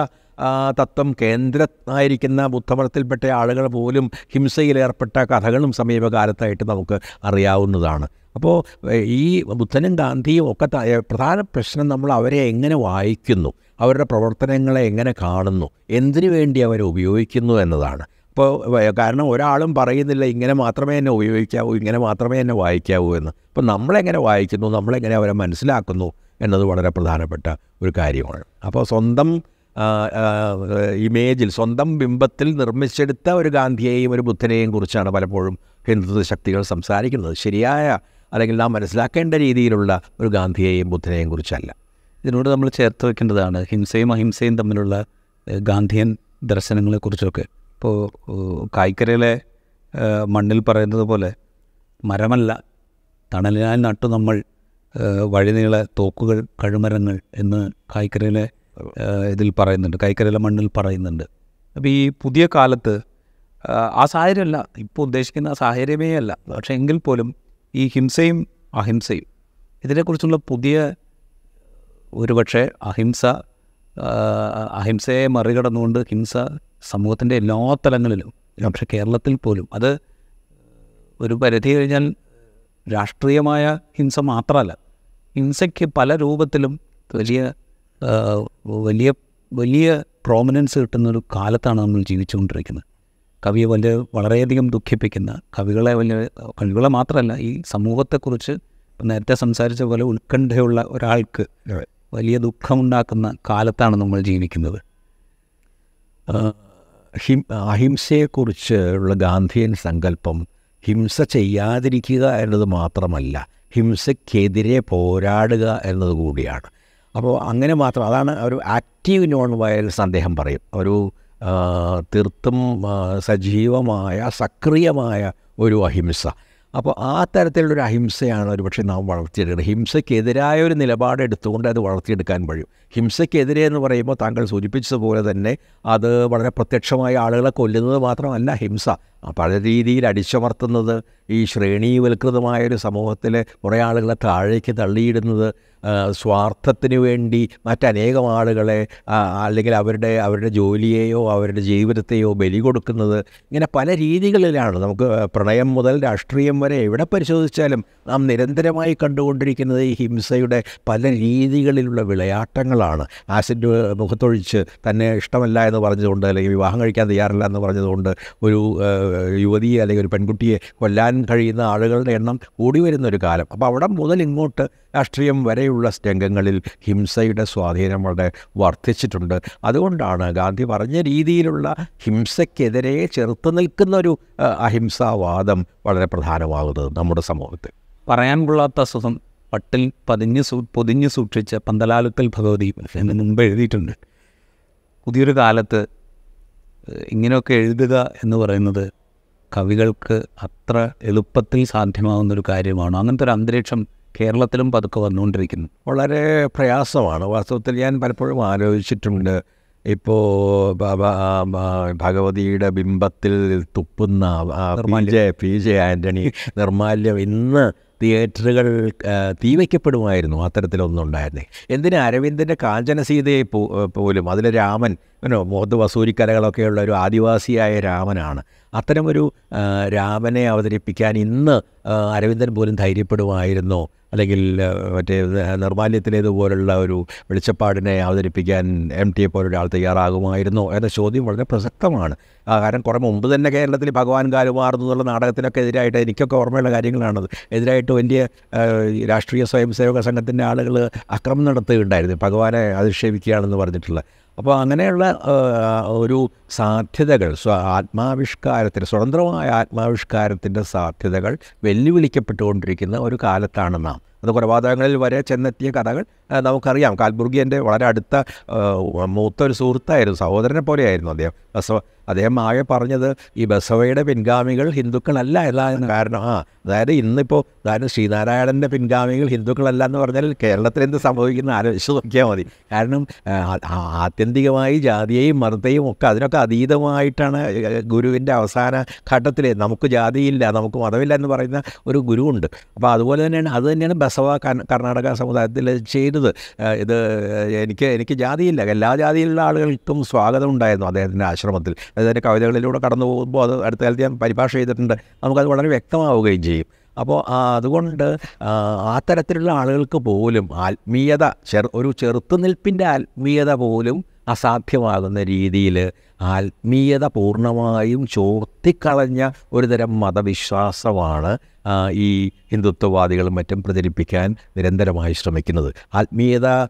തത്വം കേന്ദ്രമായിരിക്കുന്ന ബുദ്ധമതത്തിൽപ്പെട്ട ആളുകൾ പോലും ഹിംസയിലേർപ്പെട്ട കഥകളും സമീപകാലത്തായിട്ട് നമുക്ക് അറിയാവുന്നതാണ്. അപ്പോൾ ഈ ബുദ്ധനും ഗാന്ധിയും ഒക്കെ പ്രധാന പ്രശ്നം നമ്മൾ അവരെ എങ്ങനെ വായിക്കുന്നു? അവരുടെ പ്രവർത്തനങ്ങളെ എങ്ങനെ കാണുന്നു? എന്തിനു വേണ്ടി അവരെ ഉപയോഗിക്കുന്നു എന്നതാണ്. അപ്പോൾ കാരണം ഒരാളും പറയുന്നില്ല ഇങ്ങനെ മാത്രമേ എന്നെ ഉപയോഗിക്കാവൂ ഇങ്ങനെ മാത്രമേ എന്നെ വായിക്കാവൂ എന്ന്. അപ്പോൾ നമ്മളെങ്ങനെ വായിക്കുന്നു? നമ്മളെങ്ങനെ അവരെ മനസ്സിലാക്കുന്നു? എന്നത് വളരെ പ്രധാനപ്പെട്ട ഒരു കാര്യമാണ്. അപ്പോൾ സ്വന്തം ഇമേജിൽ സ്വന്തം ബിംബത്തിൽ നിർമ്മിച്ചെടുത്ത ഒരു ഗാന്ധിയെയും ഒരു ബുദ്ധനെയും കുറിച്ചാണ് പലപ്പോഴും ഹിന്ദുത്വ ശക്തികൾ സംസാരിക്കുന്നത്. ശരിയായ അല്ലെങ്കിൽ നാം മനസ്സിലാക്കേണ്ട രീതിയിലുള്ള ഒരു ഗാന്ധിയെയും ബുദ്ധനെയും കുറിച്ചല്ല. ഇതിനോട് നമ്മൾ ചേർത്ത് വെക്കേണ്ടതാണ് ഹിംസയും അഹിംസയും തമ്മിലുള്ള ഗാന്ധിയൻ ദർശനങ്ങളെക്കുറിച്ചൊക്കെ ഇപ്പോൾ കായ്ക്കരയിലെ മണ്ണിൽ പറയുന്നത് പോലെ മരമല്ല തണലിനാൽ നട്ടു നമ്മൾ വഴിനീള തോക്കുകൾ കഴുമരങ്ങൾ എന്ന് കായ്ക്കരയിലെ ഇതിൽ പറയുന്നുണ്ട് കൈക്കരല മണ്ണിൽ പറയുന്നുണ്ട്. അപ്പോൾ ഈ പുതിയ കാലത്ത് ആ സാഹചര്യമല്ല ഇപ്പോൾ ഉദ്ദേശിക്കുന്ന ആ സാഹചര്യമേ അല്ല. പക്ഷേ എങ്കിൽ പോലും ഈ ഹിംസയും അഹിംസയും ഇതിനെക്കുറിച്ചുള്ള പുതിയ ഒരുപക്ഷെ അഹിംസ അഹിംസയെ മറികടന്നുകൊണ്ട് ഹിംസ സമൂഹത്തിന്റെ എല്ലാ തലങ്ങളിലും പക്ഷെ കേരളത്തിൽ പോലും അത് ഒരു പരിധി കഴിഞ്ഞാൽ രാഷ്ട്രീയമായ ഹിംസ മാത്രമല്ല. ഹിംസയ്ക്ക് പല രൂപത്തിലും വലിയ വലിയ വലിയ പ്രോമിനൻസ് കിട്ടുന്ന ഒരു കാലത്താണ് നമ്മൾ ജീവിച്ചുകൊണ്ടിരിക്കുന്നത്. കവിയെ വലിയ വളരെയധികം ദുഃഖിപ്പിക്കുന്ന കവികളെ വലിയ കവികളെ മാത്രമല്ല ഈ സമൂഹത്തെക്കുറിച്ച് നേരത്തെ സംസാരിച്ച പോലെ ഉത്കണ്ഠയുള്ള ഒരാൾക്ക് വലിയ ദുഃഖമുണ്ടാക്കുന്ന കാലത്താണ് നമ്മൾ ജീവിക്കുന്നത്. ഹിം അഹിംസയെക്കുറിച്ച് ഉള്ള ഗാന്ധിയൻ സങ്കല്പം ഹിംസ ചെയ്യാതിരിക്കുക എന്നത് മാത്രമല്ല ഹിംസയ്ക്കെതിരെ പോരാടുക എന്നത് കൂടിയാണ്. അപ്പോൾ അങ്ങനെ മാത്രം അതാണ് ഒരു ആക്റ്റീവ് നോൺ വയലൻസ് അദ്ദേഹം പറയും. ഒരു തീർത്തും സജീവമായ സക്രിയമായ ഒരു അഹിംസ. അപ്പോൾ ആ തരത്തിലുള്ളൊരു അഹിംസയാണ് ഒരുപക്ഷെ നാം വളർത്തിയെടുക്കുന്നത്. ഹിംസയ്ക്കെതിരായ ഒരു നിലപാട് എടുത്തുകൊണ്ട് അത് വളർത്തിയെടുക്കാൻ കഴിയും. ഹിംസയ്ക്കെതിരെ എന്ന് പറയുമ്പോൾ താങ്കൾ സൂചിപ്പിച്ചതുപോലെ തന്നെ അത് വളരെ പ്രത്യക്ഷമായ ആളുകളെ കൊല്ലുന്നത് മാത്രമല്ല ഹിംസ. പല രീതിയിൽ അടിച്ചമർത്തുന്നത് ഈ ശ്രേണീവൽകൃതമായ ഒരു സമൂഹത്തിലെ കുറേ ആളുകളെ താഴേക്ക് തള്ളിയിടുന്നത് സ്വാർത്ഥത്തിന് വേണ്ടി മറ്റനേകം ആളുകളെ അല്ലെങ്കിൽ അവരുടെ അവരുടെ ജോലിയെയോ അവരുടെ ജീവിതത്തെയോ ബലി കൊടുക്കുന്നത് ഇങ്ങനെ പല രീതികളിലാണ്. നമുക്ക് പ്രണയം മുതൽ രാഷ്ട്രീയം വരെ എവിടെ പരിശോധിച്ചാലും നാം നിരന്തരമായി കണ്ടുകൊണ്ടിരിക്കുന്നത് ഈ ഹിംസയുടെ പല രീതികളിലുള്ള വിളയാട്ടങ്ങളാണ്. ആസിഡ് മുഖത്തൊഴിച്ച് തന്നെ ഇഷ്ടമല്ല എന്ന് പറഞ്ഞതുകൊണ്ട് അല്ലെങ്കിൽ വിവാഹം കഴിക്കാൻ തയ്യാറില്ല എന്ന് പറഞ്ഞതുകൊണ്ട് ഒരു യുവതിയെ അല്ലെങ്കിൽ ഒരു പെൺകുട്ടിയെ കൊല്ലാൻ കഴിയുന്ന ആളുകളുടെ എണ്ണം കൂടി വരുന്ന ഒരു കാലം. അപ്പോൾ അവിടെ മുതൽ ഇങ്ങോട്ട് രാഷ്ട്രീയം വരെയുള്ള രംഗങ്ങളിൽ ഹിംസയുടെ സ്വാധീനം വളരെ വർദ്ധിച്ചിട്ടുണ്ട്. അതുകൊണ്ടാണ് ഗാന്ധി പറഞ്ഞ രീതിയിലുള്ള ഹിംസയ്ക്കെതിരെ ചെറുത്തു നിൽക്കുന്ന ഒരു അഹിംസാവാദം വളരെ പ്രധാനമാകുന്നത് നമ്മുടെ സമൂഹത്തിൽ. പറയാൻ കൊള്ളാത്ത അസുഖം പട്ടിൽ പതിഞ്ഞ് സൂ പൊതിഞ്ഞ് സൂക്ഷിച്ച പന്തലാലുക്കൽ ഭഗവതി എന്ന് മുമ്പ് എഴുതിയിട്ടുണ്ട്. പുതിയൊരു കാലത്ത് ഇങ്ങനെയൊക്കെ എഴുതുക എന്ന് പറയുന്നത് കവികൾക്ക് അത്ര എളുപ്പത്തിൽ സാധ്യമാകുന്നൊരു കാര്യമാണ്. അങ്ങനത്തെ ഒരു അന്തരീക്ഷം കേരളത്തിലും പതുക്കെ വന്നുകൊണ്ടിരിക്കുന്നു. വളരെ പ്രയാസമാണ്. വാസ്തവത്തിൽ ഞാൻ പലപ്പോഴും ആലോചിച്ചിട്ടുണ്ട്. ഇപ്പോൾ ഭഗവതിയുടെ ബിംബത്തിൽ തുപ്പുന്ന P J P J Antony Nirmalyam ഇന്ന് തിയേറ്ററുകൾ തീവയ്ക്കപ്പെടുമായിരുന്നു അത്തരത്തിലൊന്നുണ്ടായിരുന്നേ. എന്തിന് അരവിന്ദന്റെ കാഞ്ചനസീതയെ പോലും അതിൽ രാമൻ അങ്ങനെ മുഖത്ത് വസൂരിക്കലകളൊക്കെയുള്ള ഒരു ആദിവാസിയായ രാമനാണ്. അത്തരമൊരു രാമനെ അവതരിപ്പിക്കാൻ ഇന്ന് അരവിന്ദൻ പോലും ധൈര്യപ്പെടുമായിരുന്നോ? അല്ലെങ്കിൽ മറ്റേ നിർമാല്യത്തിലേതുപോലുള്ള ഒരു വെളിച്ചപ്പാടിനെ അവതരിപ്പിക്കാൻ എം ടിയെ പോലൊരാൾ തയ്യാറാകുമായിരുന്നോ എന്ന ചോദ്യം വളരെ പ്രസക്തമാണ്. കാരണം കുറേ മുമ്പ് തന്നെ കേരളത്തിൽ ഭഗവാൻ കാലുമാറുന്നു എന്നുള്ള നാടകത്തിനൊക്കെ എതിരായിട്ട് എനിക്കൊക്കെ ഓർമ്മയുള്ള കാര്യങ്ങളാണത്. എതിരായിട്ട് വലിയ രാഷ്ട്രീയ സ്വയംസേവക സംഘത്തിന്റെ ആളുകൾ അക്രമം നടത്തുകയുണ്ടായിരുന്നു. ഭഗവാനെ അധിക്ഷേപിക്കുകയാണെന്ന് പറഞ്ഞിട്ടുള്ള അപ്പോൾ അങ്ങനെയുള്ള ഒരു സാധ്യതകൾ സ്വ ആത്മാവിഷ്കാരത്തിന് സ്വതന്ത്രമായ ആത്മാവിഷ്കാരത്തിന്റെ സാധ്യതകൾ വെല്ലുവിളിക്കപ്പെട്ടുകൊണ്ടിരിക്കുന്ന ഒരു കാലത്താണ് നാം. അത് കൊലപാതകങ്ങളിൽ വരെ ചെന്നെത്തിയ കഥകൾ നമുക്കറിയാം. കാൽബുർഗി എന്റെ വളരെ അടുത്ത മൂത്തൊരു സുഹൃത്തായിരുന്നു സഹോദരനെ പോലെയായിരുന്നു അദ്ദേഹം. അദ്ദേഹം ആകെ പറഞ്ഞത് ഈ ബസവയുടെ പിൻഗാമികൾ ഹിന്ദുക്കളല്ല അല്ല എന്ന് കാരണം. ആ അതായത് ഇന്നിപ്പോൾ അതായത് ശ്രീനാരായണന്റെ പിൻഗാമികൾ ഹിന്ദുക്കളല്ല എന്ന് പറഞ്ഞാൽ കേരളത്തിൽ എന്ത് സംഭവിക്കുന്ന ആലോചിച്ച് നോക്കിയാൽ മതി. കാരണം ആത്യന്തികമായി ജാതിയെയും മതത്തെയും ഒക്കെ അതിനൊക്കെ അതീതമായിട്ടാണ് ഗുരുവിന്റെ അവസാന ഘട്ടത്തിൽ നമുക്ക് ജാതിയില്ല നമുക്ക് മതമില്ല എന്ന് പറയുന്ന ഒരു ഗുരുവുണ്ട്. അപ്പോൾ അതുപോലെ തന്നെയാണ് അത് തന്നെയാണ് ബസവ കർണാടക സമുദായത്തിൽ ചെയ്തത്. ഇത് എനിക്ക് എനിക്ക് ജാതിയില്ല. എല്ലാ ജാതിയിലുള്ള ആളുകൾക്കും സ്വാഗതം ഉണ്ടായിരുന്നു അദ്ദേഹത്തിന്റെ ആശ്രമത്തിൽ. അതിന്റെ കവിതകളിലൂടെ കടന്നു പോകുമ്പോൾ അത് അടുത്ത കാലത്ത് ഞാൻ പരിഭാഷ ചെയ്തിട്ടുണ്ട്. നമുക്കത് വളരെ വ്യക്തമാവുകയും ചെയ്യും. അപ്പോൾ അതുകൊണ്ട് ആ, തരത്തിലുള്ള ആളുകൾക്ക് പോലും ആത്മീയത ചെറു ഒരു ചെറുത്തുനിൽപ്പിന്റെ ആത്മീയത പോലും അസാധ്യമാകുന്ന രീതിയിൽ ആത്മീയത പൂർണമായും ചോർത്തിക്കളഞ്ഞ ഒരുതരം മതവിശ്വാസമാണ് ഈ ഹിന്ദുത്വവാദികളും മറ്റും പ്രചരിപ്പിക്കാൻ നിരന്തരമായി ശ്രമിക്കുന്നത്. ആത്മീയത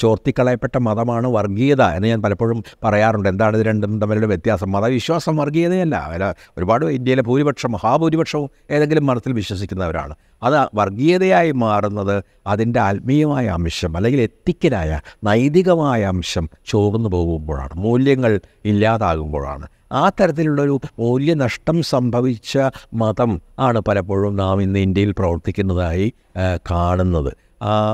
ചോർത്തിക്കളയപ്പെട്ട മതമാണ് വർഗീയത എന്ന് ഞാൻ പലപ്പോഴും പറയാറുണ്ട്. എന്താണ് ഇത് രണ്ടും തമ്മിലുള്ള വ്യത്യാസം? മതവിശ്വാസം വർഗീയതയല്ല. ഒരുപാട് ഇന്ത്യയിലെ ഭൂരിപക്ഷം മഹാഭൂരിപക്ഷവും ഏതെങ്കിലും മതത്തിൽ വിശ്വസിക്കുന്നവരാണ്. അത് വർഗീയതയായി മാറുന്നത് അതിന്റെ ആത്മീയമായ അംശം അല്ലെങ്കിൽ എത്തിക്കലായ നൈതികമായ അംശം ചോർന്നു പോകുമ്പോഴാണ്. മൂല്യങ്ങൾ ഇല്ലാതാകുമ്പോഴാണ്. ആ തരത്തിലുള്ളൊരു മൂല്യനഷ്ടം സംഭവിച്ച മതം ആണ് പലപ്പോഴും നാം ഇന്ന് ഇന്ത്യയിൽ പ്രവർത്തിക്കുന്നതായി കാണുന്നത്.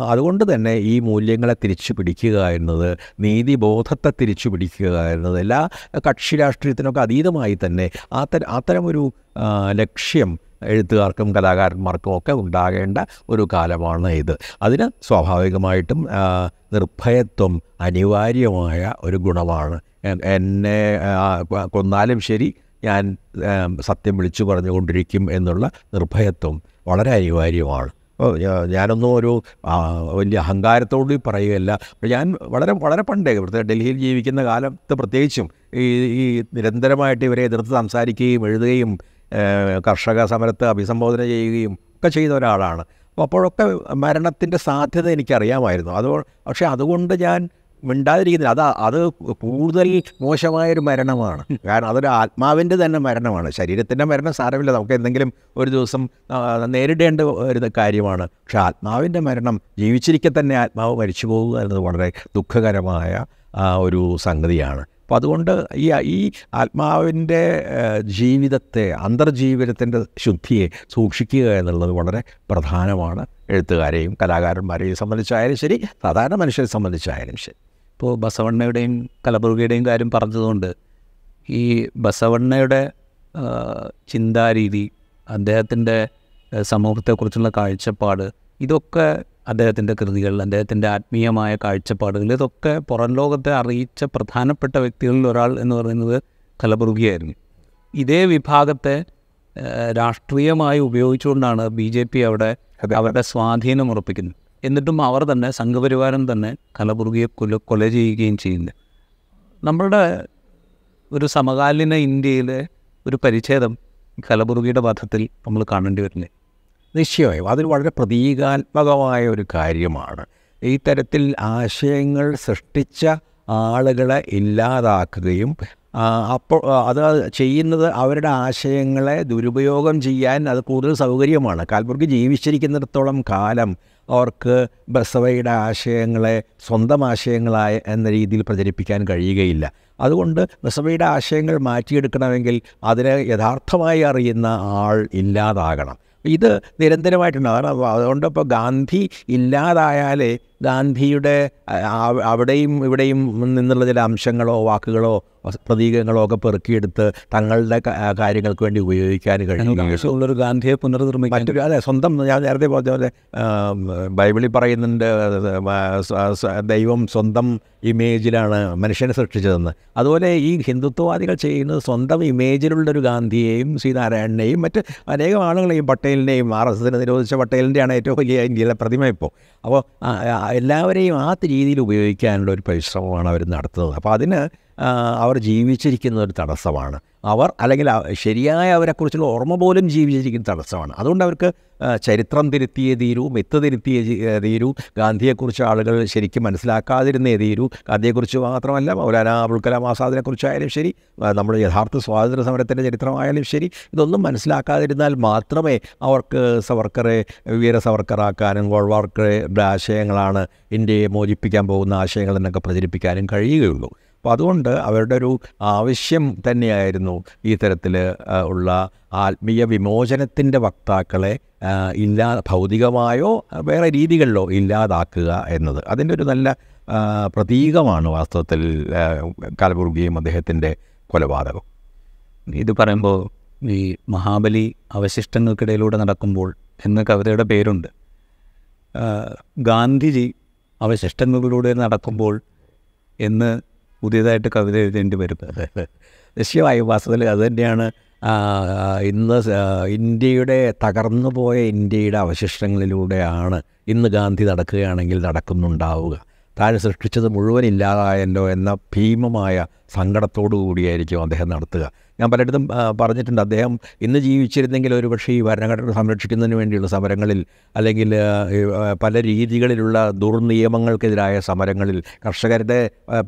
അതുകൊണ്ട് തന്നെ ഈ മൂല്യങ്ങളെ തിരിച്ചു പിടിക്കുക എന്നത് നീതിബോധത്തെ തിരിച്ചു പിടിക്കുക എന്നത് എല്ലാ കക്ഷി രാഷ്ട്രീയത്തിനൊക്കെ അതീതമായി തന്നെ അത്തരം അത്തരമൊരു ലക്ഷ്യം എഴുത്തുകാർക്കും കലാകാരന്മാർക്കും ഒക്കെ ഉണ്ടാകേണ്ട ഒരു കാലമാണ് ഇത്. അതിന് സ്വാഭാവികമായിട്ടും നിർഭയത്വം അനിവാര്യമായ ഒരു ഗുണമാണ്. എന്നെ കൊന്നാലും ശരി ഞാൻ സത്യം വിളിച്ചു പറഞ്ഞുകൊണ്ടിരിക്കും എന്നുള്ള നിർഭയത്വം വളരെ അനിവാര്യമാണ്. ഞാനൊന്നും ഒരു വലിയ അഹങ്കാരത്തോട് പറയുകയല്ല. ഞാൻ വളരെ വളരെ പണ്ടേ പ്രത്യേക ഡൽഹിയിൽ ജീവിക്കുന്ന കാലത്ത് പ്രത്യേകിച്ചും ഈ ഈ നിരന്തരമായിട്ട് ഇവരെ എതിർത്ത് സംസാരിക്കുകയും എഴുതുകയും കർഷക സമരത്തെ അഭിസംബോധന ചെയ്യുകയും ഒക്കെ ചെയ്ത ഒരാളാണ്. അപ്പോൾ അപ്പോഴൊക്കെ മരണത്തിന്റെ സാധ്യത എനിക്കറിയാമായിരുന്നു. അത് പക്ഷേ അതുകൊണ്ട് ഞാൻ മിണ്ടാതിരിക്കുന്നില്ല. അത് അത് കൂടുതൽ മോശമായൊരു മരണമാണ്. കാരണം അതൊരു ആത്മാവിന്റെ തന്നെ മരണമാണ്. ശരീരത്തിന്റെ മരണം സാരമില്ല. നമുക്ക് എന്തെങ്കിലും ഒരു ദിവസം നേരിടേണ്ട ഒരു കാര്യമാണ്. പക്ഷെ ആത്മാവിന്റെ മരണം ജീവിച്ചിരിക്കെ തന്നെ ആത്മാവ് മരിച്ചു പോകുക എന്നത് വളരെ ദുഃഖകരമായ ഒരു സംഗതിയാണ്. അപ്പോൾ അതുകൊണ്ട് ഈ ഈ ആത്മാവിന്റെ ജീവിതത്തെ അന്തർജീവിതത്തിന്റെ ശുദ്ധിയെ സൂക്ഷിക്കുക എന്നുള്ളത് വളരെ പ്രധാനമാണ്. എഴുത്തുകാരെയും കലാകാരന്മാരെയും സംബന്ധിച്ചായാലും ശരി സാധാരണ മനുഷ്യരെ സംബന്ധിച്ചായാലും ശരി. ഇപ്പോൾ ബസവണ്ണയുടെയും കലബുർഗയുടെയും കാര്യം പറഞ്ഞതുകൊണ്ട് ഈ ബസവണ്ണയുടെ ചിന്താരീതി അദ്ദേഹത്തിന്റെ സമൂഹത്തെക്കുറിച്ചുള്ള കാഴ്ചപ്പാട് ഇതൊക്കെ അദ്ദേഹത്തിന്റെ കൃതികൾ അദ്ദേഹത്തിന്റെ ആത്മീയമായ കാഴ്ചപ്പാടുകൾ ഇതൊക്കെ പുറം ലോകത്തെ അറിയിച്ച പ്രധാനപ്പെട്ട വ്യക്തികളിൽ ഒരാൾ എന്ന് പറയുന്നത് കലബുർഗിയായിരുന്നു ഇതേ വിഭാഗത്തെ രാഷ്ട്രീയമായി ഉപയോഗിച്ചുകൊണ്ടാണ് ബി ജെ പി അവിടെ അവരുടെ സ്വാധീനം ഉറപ്പിക്കുന്നത്. എന്നിട്ടും അവർ തന്നെ സംഘപരിവാരം തന്നെ കലബുർഗിയെ കൊല കൊല ചെയ്യുകയും ചെയ്യുന്നത് നമ്മളുടെ ഒരു സമകാലീന ഇന്ത്യയിലെ ഒരു പരിച്ഛേദം കലബുർഗിയുടെ വധത്തിൽ നമ്മൾ കാണേണ്ടി വരുന്നത് നിശ്ചയമായും. അതൊരു വളരെ പ്രതീകാത്മകമായ ഒരു കാര്യമാണ്. ഈ തരത്തിൽ ആശയങ്ങൾ സൃഷ്ടിച്ച ആളുകളെ ഇല്ലാതാക്കുകയും അപ്പോൾ അത് ചെയ്യുന്നത് അവരുടെ ആശയങ്ങളെ ദുരുപയോഗം ചെയ്യാൻ അത് കൂടുതൽ സൗകര്യമാണ്. കാൽപുർക്ക് ജീവിച്ചിരിക്കുന്നിടത്തോളം കാലം അവർക്ക് ബസവയുടെ ആശയങ്ങളെ സ്വന്തം ആശയങ്ങളായ എന്ന രീതിയിൽ പ്രചരിപ്പിക്കാൻ കഴിയുകയില്ല. അതുകൊണ്ട് ബസവയുടെ ആശയങ്ങൾ മാറ്റിയെടുക്കണമെങ്കിൽ അതിനെ യഥാർത്ഥമായി അറിയുന്ന ആൾ ഇല്ലാതാകണം. ഇത് നിരന്തരമായിട്ടുണ്ടാകും അതുകൊണ്ടിപ്പോൾ ഗാന്ധി ഇല്ലാതായാലേ ഗാന്ധിയുടെ അവിടെയും ഇവിടെയും നിന്നുള്ള ചില അംശങ്ങളോ വാക്കുകളോ പ്രതീകങ്ങളോ ഒക്കെ പെറുക്കിയെടുത്ത് തങ്ങളുടെ കാര്യങ്ങൾക്ക് വേണ്ടി ഉപയോഗിക്കാൻ കഴിയും ഒരു ഗാന്ധിയെ പുനർനിർമ്മിക്കാൻ. മറ്റൊരു അതെ സ്വന്തം ഞാൻ നേരത്തെ പറഞ്ഞ പോലെ ബൈബിളിൽ പറയുന്നുണ്ട് ദൈവം സ്വന്തം ഇമേജിലാണ് മനുഷ്യനെ സൃഷ്ടിച്ചതെന്ന്. അതുപോലെ ഈ ഹിന്ദുത്വവാദികൾ ചെയ്യുന്നത് സ്വന്തം ഇമേജിലുള്ളൊരു ഗാന്ധിയെയും ശ്രീനാരായണനെയും മറ്റ് അനേകം ആളുകളെയും പട്ടേലിനെയും ആർ എസ് എസിനെ നിരോധിച്ച പട്ടേലിന്റെയാണ് ഏറ്റവും വലിയ ഇന്ത്യയിലെ പ്രതിമ ഇപ്പോൾ. അപ്പോൾ എല്ലാവരെയും ആ രീതിയിൽ ഉപയോഗിക്കാനുള്ള ഒരു പരിശ്രമമാണ് അവർ നടത്തുന്നത്. അപ്പോൾ അതിന് അവർ ജീവിച്ചിരിക്കുന്ന ഒരു തടസ്സമാണ്. അവർ അല്ലെങ്കിൽ ശരിയായ അവരെക്കുറിച്ചുള്ള ഓർമ്മ പോലും ജീവിച്ചിരിക്കുന്ന തടസ്സമാണ്. അതുകൊണ്ട് അവർക്ക് ചരിത്രം തിരുത്തിയേ തീരൂ മിത്ത് തിരുത്തിയേ തീരൂ ഗാന്ധിയെക്കുറിച്ച് ആളുകൾ ശരിക്കും മനസ്സിലാക്കാതിരുന്നേ തീരൂ. ഗാന്ധിയെക്കുറിച്ച് മാത്രമല്ല മൗലാന അബുൽ കലാം ആസാദിനെക്കുറിച്ചായാലും ശരി നമ്മുടെ യഥാർത്ഥ സ്വാതന്ത്ര്യ സമരത്തിന്റെ ചരിത്രമായാലും ശരി ഇതൊന്നും മനസ്സിലാക്കാതിരുന്നാൽ മാത്രമേ അവർക്ക് സവർക്കറെ വീര സവർക്കറാക്കാനും ഗോൾവാർക്കറുടെ ആശയങ്ങളാണ് ഇന്ത്യയെ മോചിപ്പിക്കാൻ പോകുന്ന ആശയങ്ങൾ എന്നൊക്കെ പ്രചരിപ്പിക്കാനും കഴിയുകയുള്ളൂ. അപ്പോൾ അതുകൊണ്ട് അവരുടെ ഒരു ആവശ്യം തന്നെയായിരുന്നു ഈ തരത്തിൽ ഉള്ള ആത്മീയ വിമോചനത്തിന്റെ വക്താക്കളെ ഇല്ലാ ഭൗതികമായോ വേറെ രീതികളിലോ ഇല്ലാതാക്കുക എന്നത്. അതിന്റെ ഒരു നല്ല പ്രതീകമാണ് വാസ്തവത്തിൽ കലബുർഗിയും അദ്ദേഹത്തിന്റെ കൊലപാതകം. ഇത് പറയുമ്പോൾ ഈ മഹാബലി അവശിഷ്ടങ്ങൾക്കിടയിലൂടെ നടക്കുമ്പോൾ എന്ന കവിതയുടെ പേരുണ്ട്. ഗാന്ധിജി അവശിഷ്ടങ്ങളിലൂടെ നടക്കുമ്പോൾ എന്ന് പുതിയതായിട്ട് കവിത എഴുതേണ്ടി വരും. [laughs] നിശ്ചയമായി വാസ്തവത്തിൽ അത് തന്നെയാണ് ഇന്ന് ഇന്ത്യയുടെ തകർന്നു പോയ ഇന്ത്യയുടെ അവശിഷ്ടങ്ങളിലൂടെയാണ് ഇന്ന് ഗാന്ധി നടക്കുകയാണെങ്കിൽ നടക്കുന്നുണ്ടാവുക. താൻ സൃഷ്ടിച്ചത് മുഴുവൻ ഇല്ലാതായല്ലോ എന്ന ഭീമമായ സങ്കടത്തോടു കൂടിയായിരിക്കും അദ്ദേഹം നടത്തുക. ഞാൻ പലയിടത്തും പറഞ്ഞിട്ടുണ്ട്. അദ്ദേഹം ഇന്ന് ജീവിച്ചിരുന്നെങ്കിൽ ഒരു പക്ഷേ ഈ ഭരണഘടന സംരക്ഷിക്കുന്നതിന് വേണ്ടിയുള്ള സമരങ്ങളിൽ അല്ലെങ്കിൽ പല രീതികളിലുള്ള ദുർനിയമങ്ങൾക്കെതിരായ സമരങ്ങളിൽ കർഷകരുടെ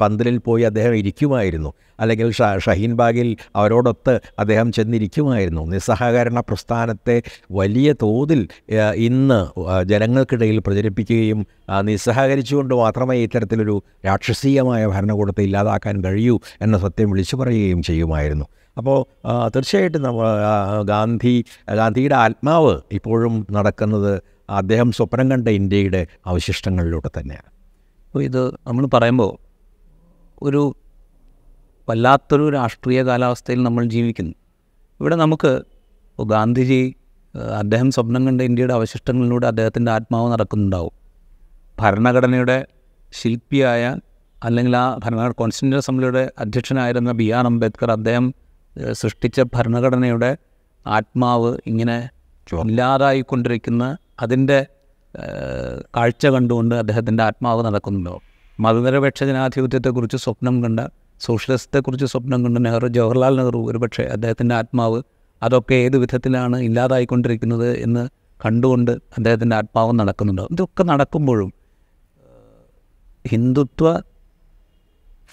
പന്തലിൽ പോയി അദ്ദേഹം ഇരിക്കുമായിരുന്നു. അല്ലെങ്കിൽ ഷ ഷഹീൻ ബാഗിൽ അവരോടൊത്ത് അദ്ദേഹം ചെന്നിരിക്കുമായിരുന്നു. നിസ്സഹകരണ പ്രസ്ഥാനത്തെ വലിയ തോതിൽ ഇന്ന് ജനങ്ങൾക്കിടയിൽ പ്രചരിപ്പിക്കുകയും നിസ്സഹകരിച്ചുകൊണ്ട് മാത്രമേ ഇത്തരത്തിലൊരു രാക്ഷസീയമായ ഭരണകൂടത്തെ ഇല്ലാതാക്കാൻ കഴിയൂ എന്ന സത്യം വിളിച്ചു പറയുകയും ചെയ്യുമായിരുന്നു. അപ്പോൾ തീർച്ചയായിട്ടും നമ്മൾ ഗാന്ധി ഗാന്ധിയുടെ ആത്മാവ് ഇപ്പോഴും നടക്കുന്നത് അദ്ദേഹം സ്വപ്നം കണ്ട ഇന്ത്യയുടെ അവശിഷ്ടങ്ങളിലൂടെ തന്നെയാണ്. അപ്പോൾ ഇത് നമ്മൾ പറയുമ്പോൾ ഒരു വല്ലാത്തൊരു രാഷ്ട്രീയ കാലാവസ്ഥയിൽ നമ്മൾ ജീവിക്കുന്നു. ഇവിടെ നമുക്ക് ഗാന്ധിജി അദ്ദേഹം സ്വപ്നം കണ്ട ഇന്ത്യയുടെ അവശിഷ്ടങ്ങളിലൂടെ അദ്ദേഹത്തിന്റെ ആത്മാവ് നടക്കുന്നുണ്ടാവും. ഭരണഘടനയുടെ ശില്പിയായ അല്ലെങ്കിൽ ആ ഭരണഘടന കോൺസ്റ്റിറ്റ്യൂഷൻ അസംബ്ലിയുടെ അധ്യക്ഷനായിരുന്ന ബി ആർ അംബേദ്കർ അദ്ദേഹം സൃഷ്ടിച്ച ഭരണഘടനയുടെ ആത്മാവ് ഇങ്ങനെ ഇല്ലാതായിക്കൊണ്ടിരിക്കുന്ന അതിന്റെ കാഴ്ച കണ്ടുകൊണ്ട് അദ്ദേഹത്തിന്റെ ആത്മാവ് നടക്കുന്നുണ്ടോ? മതനിരപേക്ഷ ജനാധിപത്യത്തെക്കുറിച്ച് സ്വപ്നം കണ്ട സോഷ്യലിസത്തെക്കുറിച്ച് സ്വപ്നം കണ്ട നെഹ്റു ജവഹർലാൽ നെഹ്റു ഒരുപക്ഷെ അദ്ദേഹത്തിന്റെ ആത്മാവ് അതൊക്കെ ഏത് വിധത്തിലാണ് ഇല്ലാതായിക്കൊണ്ടിരിക്കുന്നത് എന്ന് കണ്ടുകൊണ്ട് അദ്ദേഹത്തിന്റെ ആത്മാവ് നടക്കുന്നുണ്ടോ? ഇതൊക്കെ നടക്കുമ്പോഴും ഹിന്ദുത്വ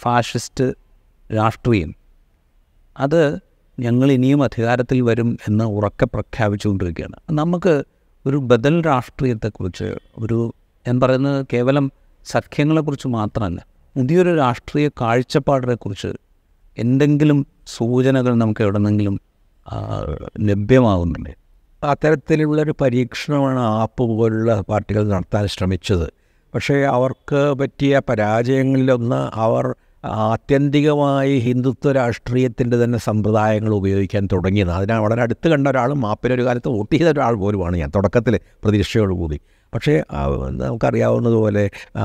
ഫാഷിസ്റ്റ് രാഷ്ട്രീയം അത് ഞങ്ങൾ ഇനിയും അധികാരത്തിൽ വരും എന്ന് ഉറക്കെ പ്രഖ്യാപിച്ചുകൊണ്ടിരിക്കുകയാണ്. നമുക്ക് ഒരു ബദൽ രാഷ്ട്രീയത്തെക്കുറിച്ച് ഒരു ഞാൻ പറയുന്നത് കേവലം സഖ്യങ്ങളെക്കുറിച്ച് മാത്രമല്ല പുതിയൊരു രാഷ്ട്രീയ കാഴ്ചപ്പാടിനെക്കുറിച്ച് എന്തെങ്കിലും സൂചനകൾ നമുക്ക് എവിടെന്നെങ്കിലും ലഭ്യമാകുന്നുണ്ട് അത്തരത്തിലുള്ളൊരു പരീക്ഷണമാണ് ആപ്പ് പോലുള്ള പാർട്ടികൾ നടത്താൻ ശ്രമിച്ചത്. പക്ഷേ അവർക്ക് പറ്റിയ പരാജയങ്ങളിലൊന്ന് അവർ ആത്യന്തികമായി ഹിന്ദുത്വ രാഷ്ട്രീയത്തിന്റെ തന്നെ സമ്പ്രദായങ്ങൾ ഉപയോഗിക്കാൻ തുടങ്ങിയത്. അതിനാ വളരെ അടുത്ത് കണ്ട ഒരാളും മാപ്പിനൊരു കാലത്ത് വോട്ട് ചെയ്ത ഒരാൾ പോലുമാണ് ഞാൻ. തുടക്കത്തിൽ പ്രതീക്ഷയോടുകൂടി പക്ഷേ നമുക്കറിയാവുന്നതുപോലെ ആ,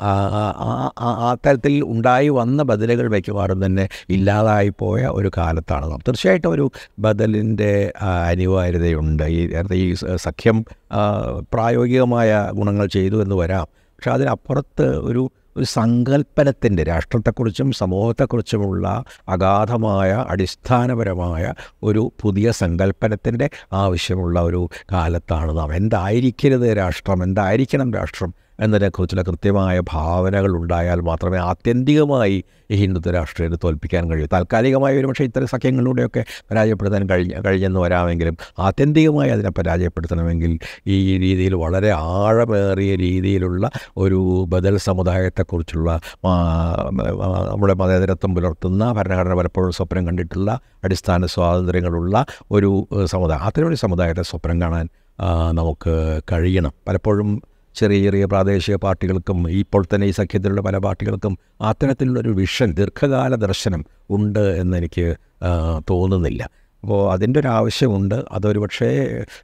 ആ, ആ, ആ- ആ- ആ തരത്തിൽ ഉണ്ടായി വന്ന ബദലുകൾ മിക്കവാറും തന്നെ ഇല്ലാതായിപ്പോയ ഒരു കാലത്താണ്. നാം തീർച്ചയായിട്ടും ഒരു ബദലിന്റെ അനിവാര്യതയുണ്ട്. ഈ ഈ സഖ്യം പ്രായോഗികമായ ഗുണങ്ങൾ ചെയ്തു എന്ന് വരാം. പക്ഷേ അതിനപ്പുറത്ത് ഒരു ഒരു സങ്കല്പനത്തിന്റെ രാഷ്ട്രത്തെക്കുറിച്ചും സമൂഹത്തെക്കുറിച്ചുമുള്ള അഗാധമായ അടിസ്ഥാനപരമായ ഒരു പുതിയ സങ്കല്പനത്തിന്റെ ആവശ്യമുള്ള ഒരു കാലത്താണ് നാം. എന്തായിരിക്കരുത് രാഷ്ട്രം? എന്തായിരിക്കണം രാഷ്ട്രം? എന്നതിനെക്കുറിച്ചുള്ള കൃത്യമായ ഭാവനകൾ ഉണ്ടായാൽ മാത്രമേ ആത്യന്തികമായി ഈ ഹിന്ദുത്വ രാഷ്ട്രീയത്തെ തോൽപ്പിക്കാൻ കഴിയൂ. താൽക്കാലികമായി ഒരു പക്ഷേ ഇത്തരം സഖ്യങ്ങളിലൂടെയൊക്കെ പരാജയപ്പെടുത്താൻ കഴിഞ്ഞ കഴിഞ്ഞെന്ന് വരാമെങ്കിലും ആത്യന്തികമായി അതിനെ പരാജയപ്പെടുത്തണമെങ്കിൽ ഈ രീതിയിൽ വളരെ ആഴമേറിയ രീതിയിലുള്ള ഒരു ബദൽ സമുദായത്തെക്കുറിച്ചുള്ള നമ്മുടെ മതേതരത്വം പുലർത്തുന്ന ഭരണഘടന പലപ്പോഴും സ്വപ്നം കണ്ടിട്ടുള്ള അടിസ്ഥാന സ്വാതന്ത്ര്യങ്ങളുള്ള ഒരു സമുദായം അത്തരമൊരു സമുദായത്തെ സ്വപ്നം കാണാൻ നമുക്ക് കഴിയണം. പലപ്പോഴും ചെറിയ ചെറിയ പ്രാദേശിക പാർട്ടികൾക്കും ഇപ്പോൾ തന്നെ ഈ സഖ്യത്തിലുള്ള പല പാർട്ടികൾക്കും അത്തരത്തിലുള്ളൊരു വിഷൻ ദീർഘകാല ദർശനം ഉണ്ട് എന്നെനിക്ക് തോന്നുന്നില്ല. അപ്പോൾ അതിന്റെ ഒരു ആവശ്യമുണ്ട്. അതൊരു പക്ഷേ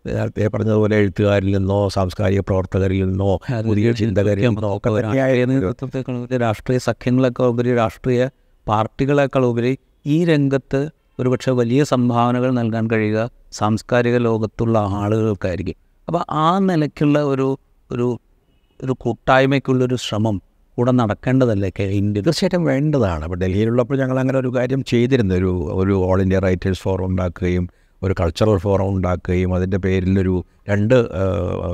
നേരത്തെ പറഞ്ഞതുപോലെ എഴുത്തുകാരിൽ നിന്നോ സാംസ്കാരിക പ്രവർത്തകരിൽ നിന്നോ പുതിയ ചിന്തകരിൽ നിന്നോ ഒക്കെ രാഷ്ട്രീയ സഖ്യങ്ങളൊക്കെ ഉപരി രാഷ്ട്രീയ പാർട്ടികളെക്കാൾ ഉപരി ഈ രംഗത്ത് ഒരുപക്ഷെ വലിയ സംഭാവനകൾ നൽകാൻ കഴിയുക സാംസ്കാരിക ലോകത്തുള്ള ആളുകൾക്കായിരിക്കും. അപ്പോൾ ആ നിലയ്ക്കുള്ള ഒരു ഒരു ഒരു കൂട്ടായ്മയ്ക്കുള്ളൊരു ശ്രമം കൂടെ നടക്കേണ്ടതല്ലേ ഇന്ത്യ? തീർച്ചയായിട്ടും വേണ്ടതാണ്. അപ്പോൾ ഡൽഹിയിലുള്ളപ്പോൾ ഞങ്ങൾ അങ്ങനെ ഒരു കാര്യം ചെയ്തിരുന്നു. ഒരു ഒരു ഓൾ ഇന്ത്യ റൈറ്റേഴ്സ് ഫോറം ഉണ്ടാക്കുകയും ഒരു കൾച്ചറൽ ഫോറം ഉണ്ടാക്കുകയും അതിന്റെ പേരിലൊരു രണ്ട്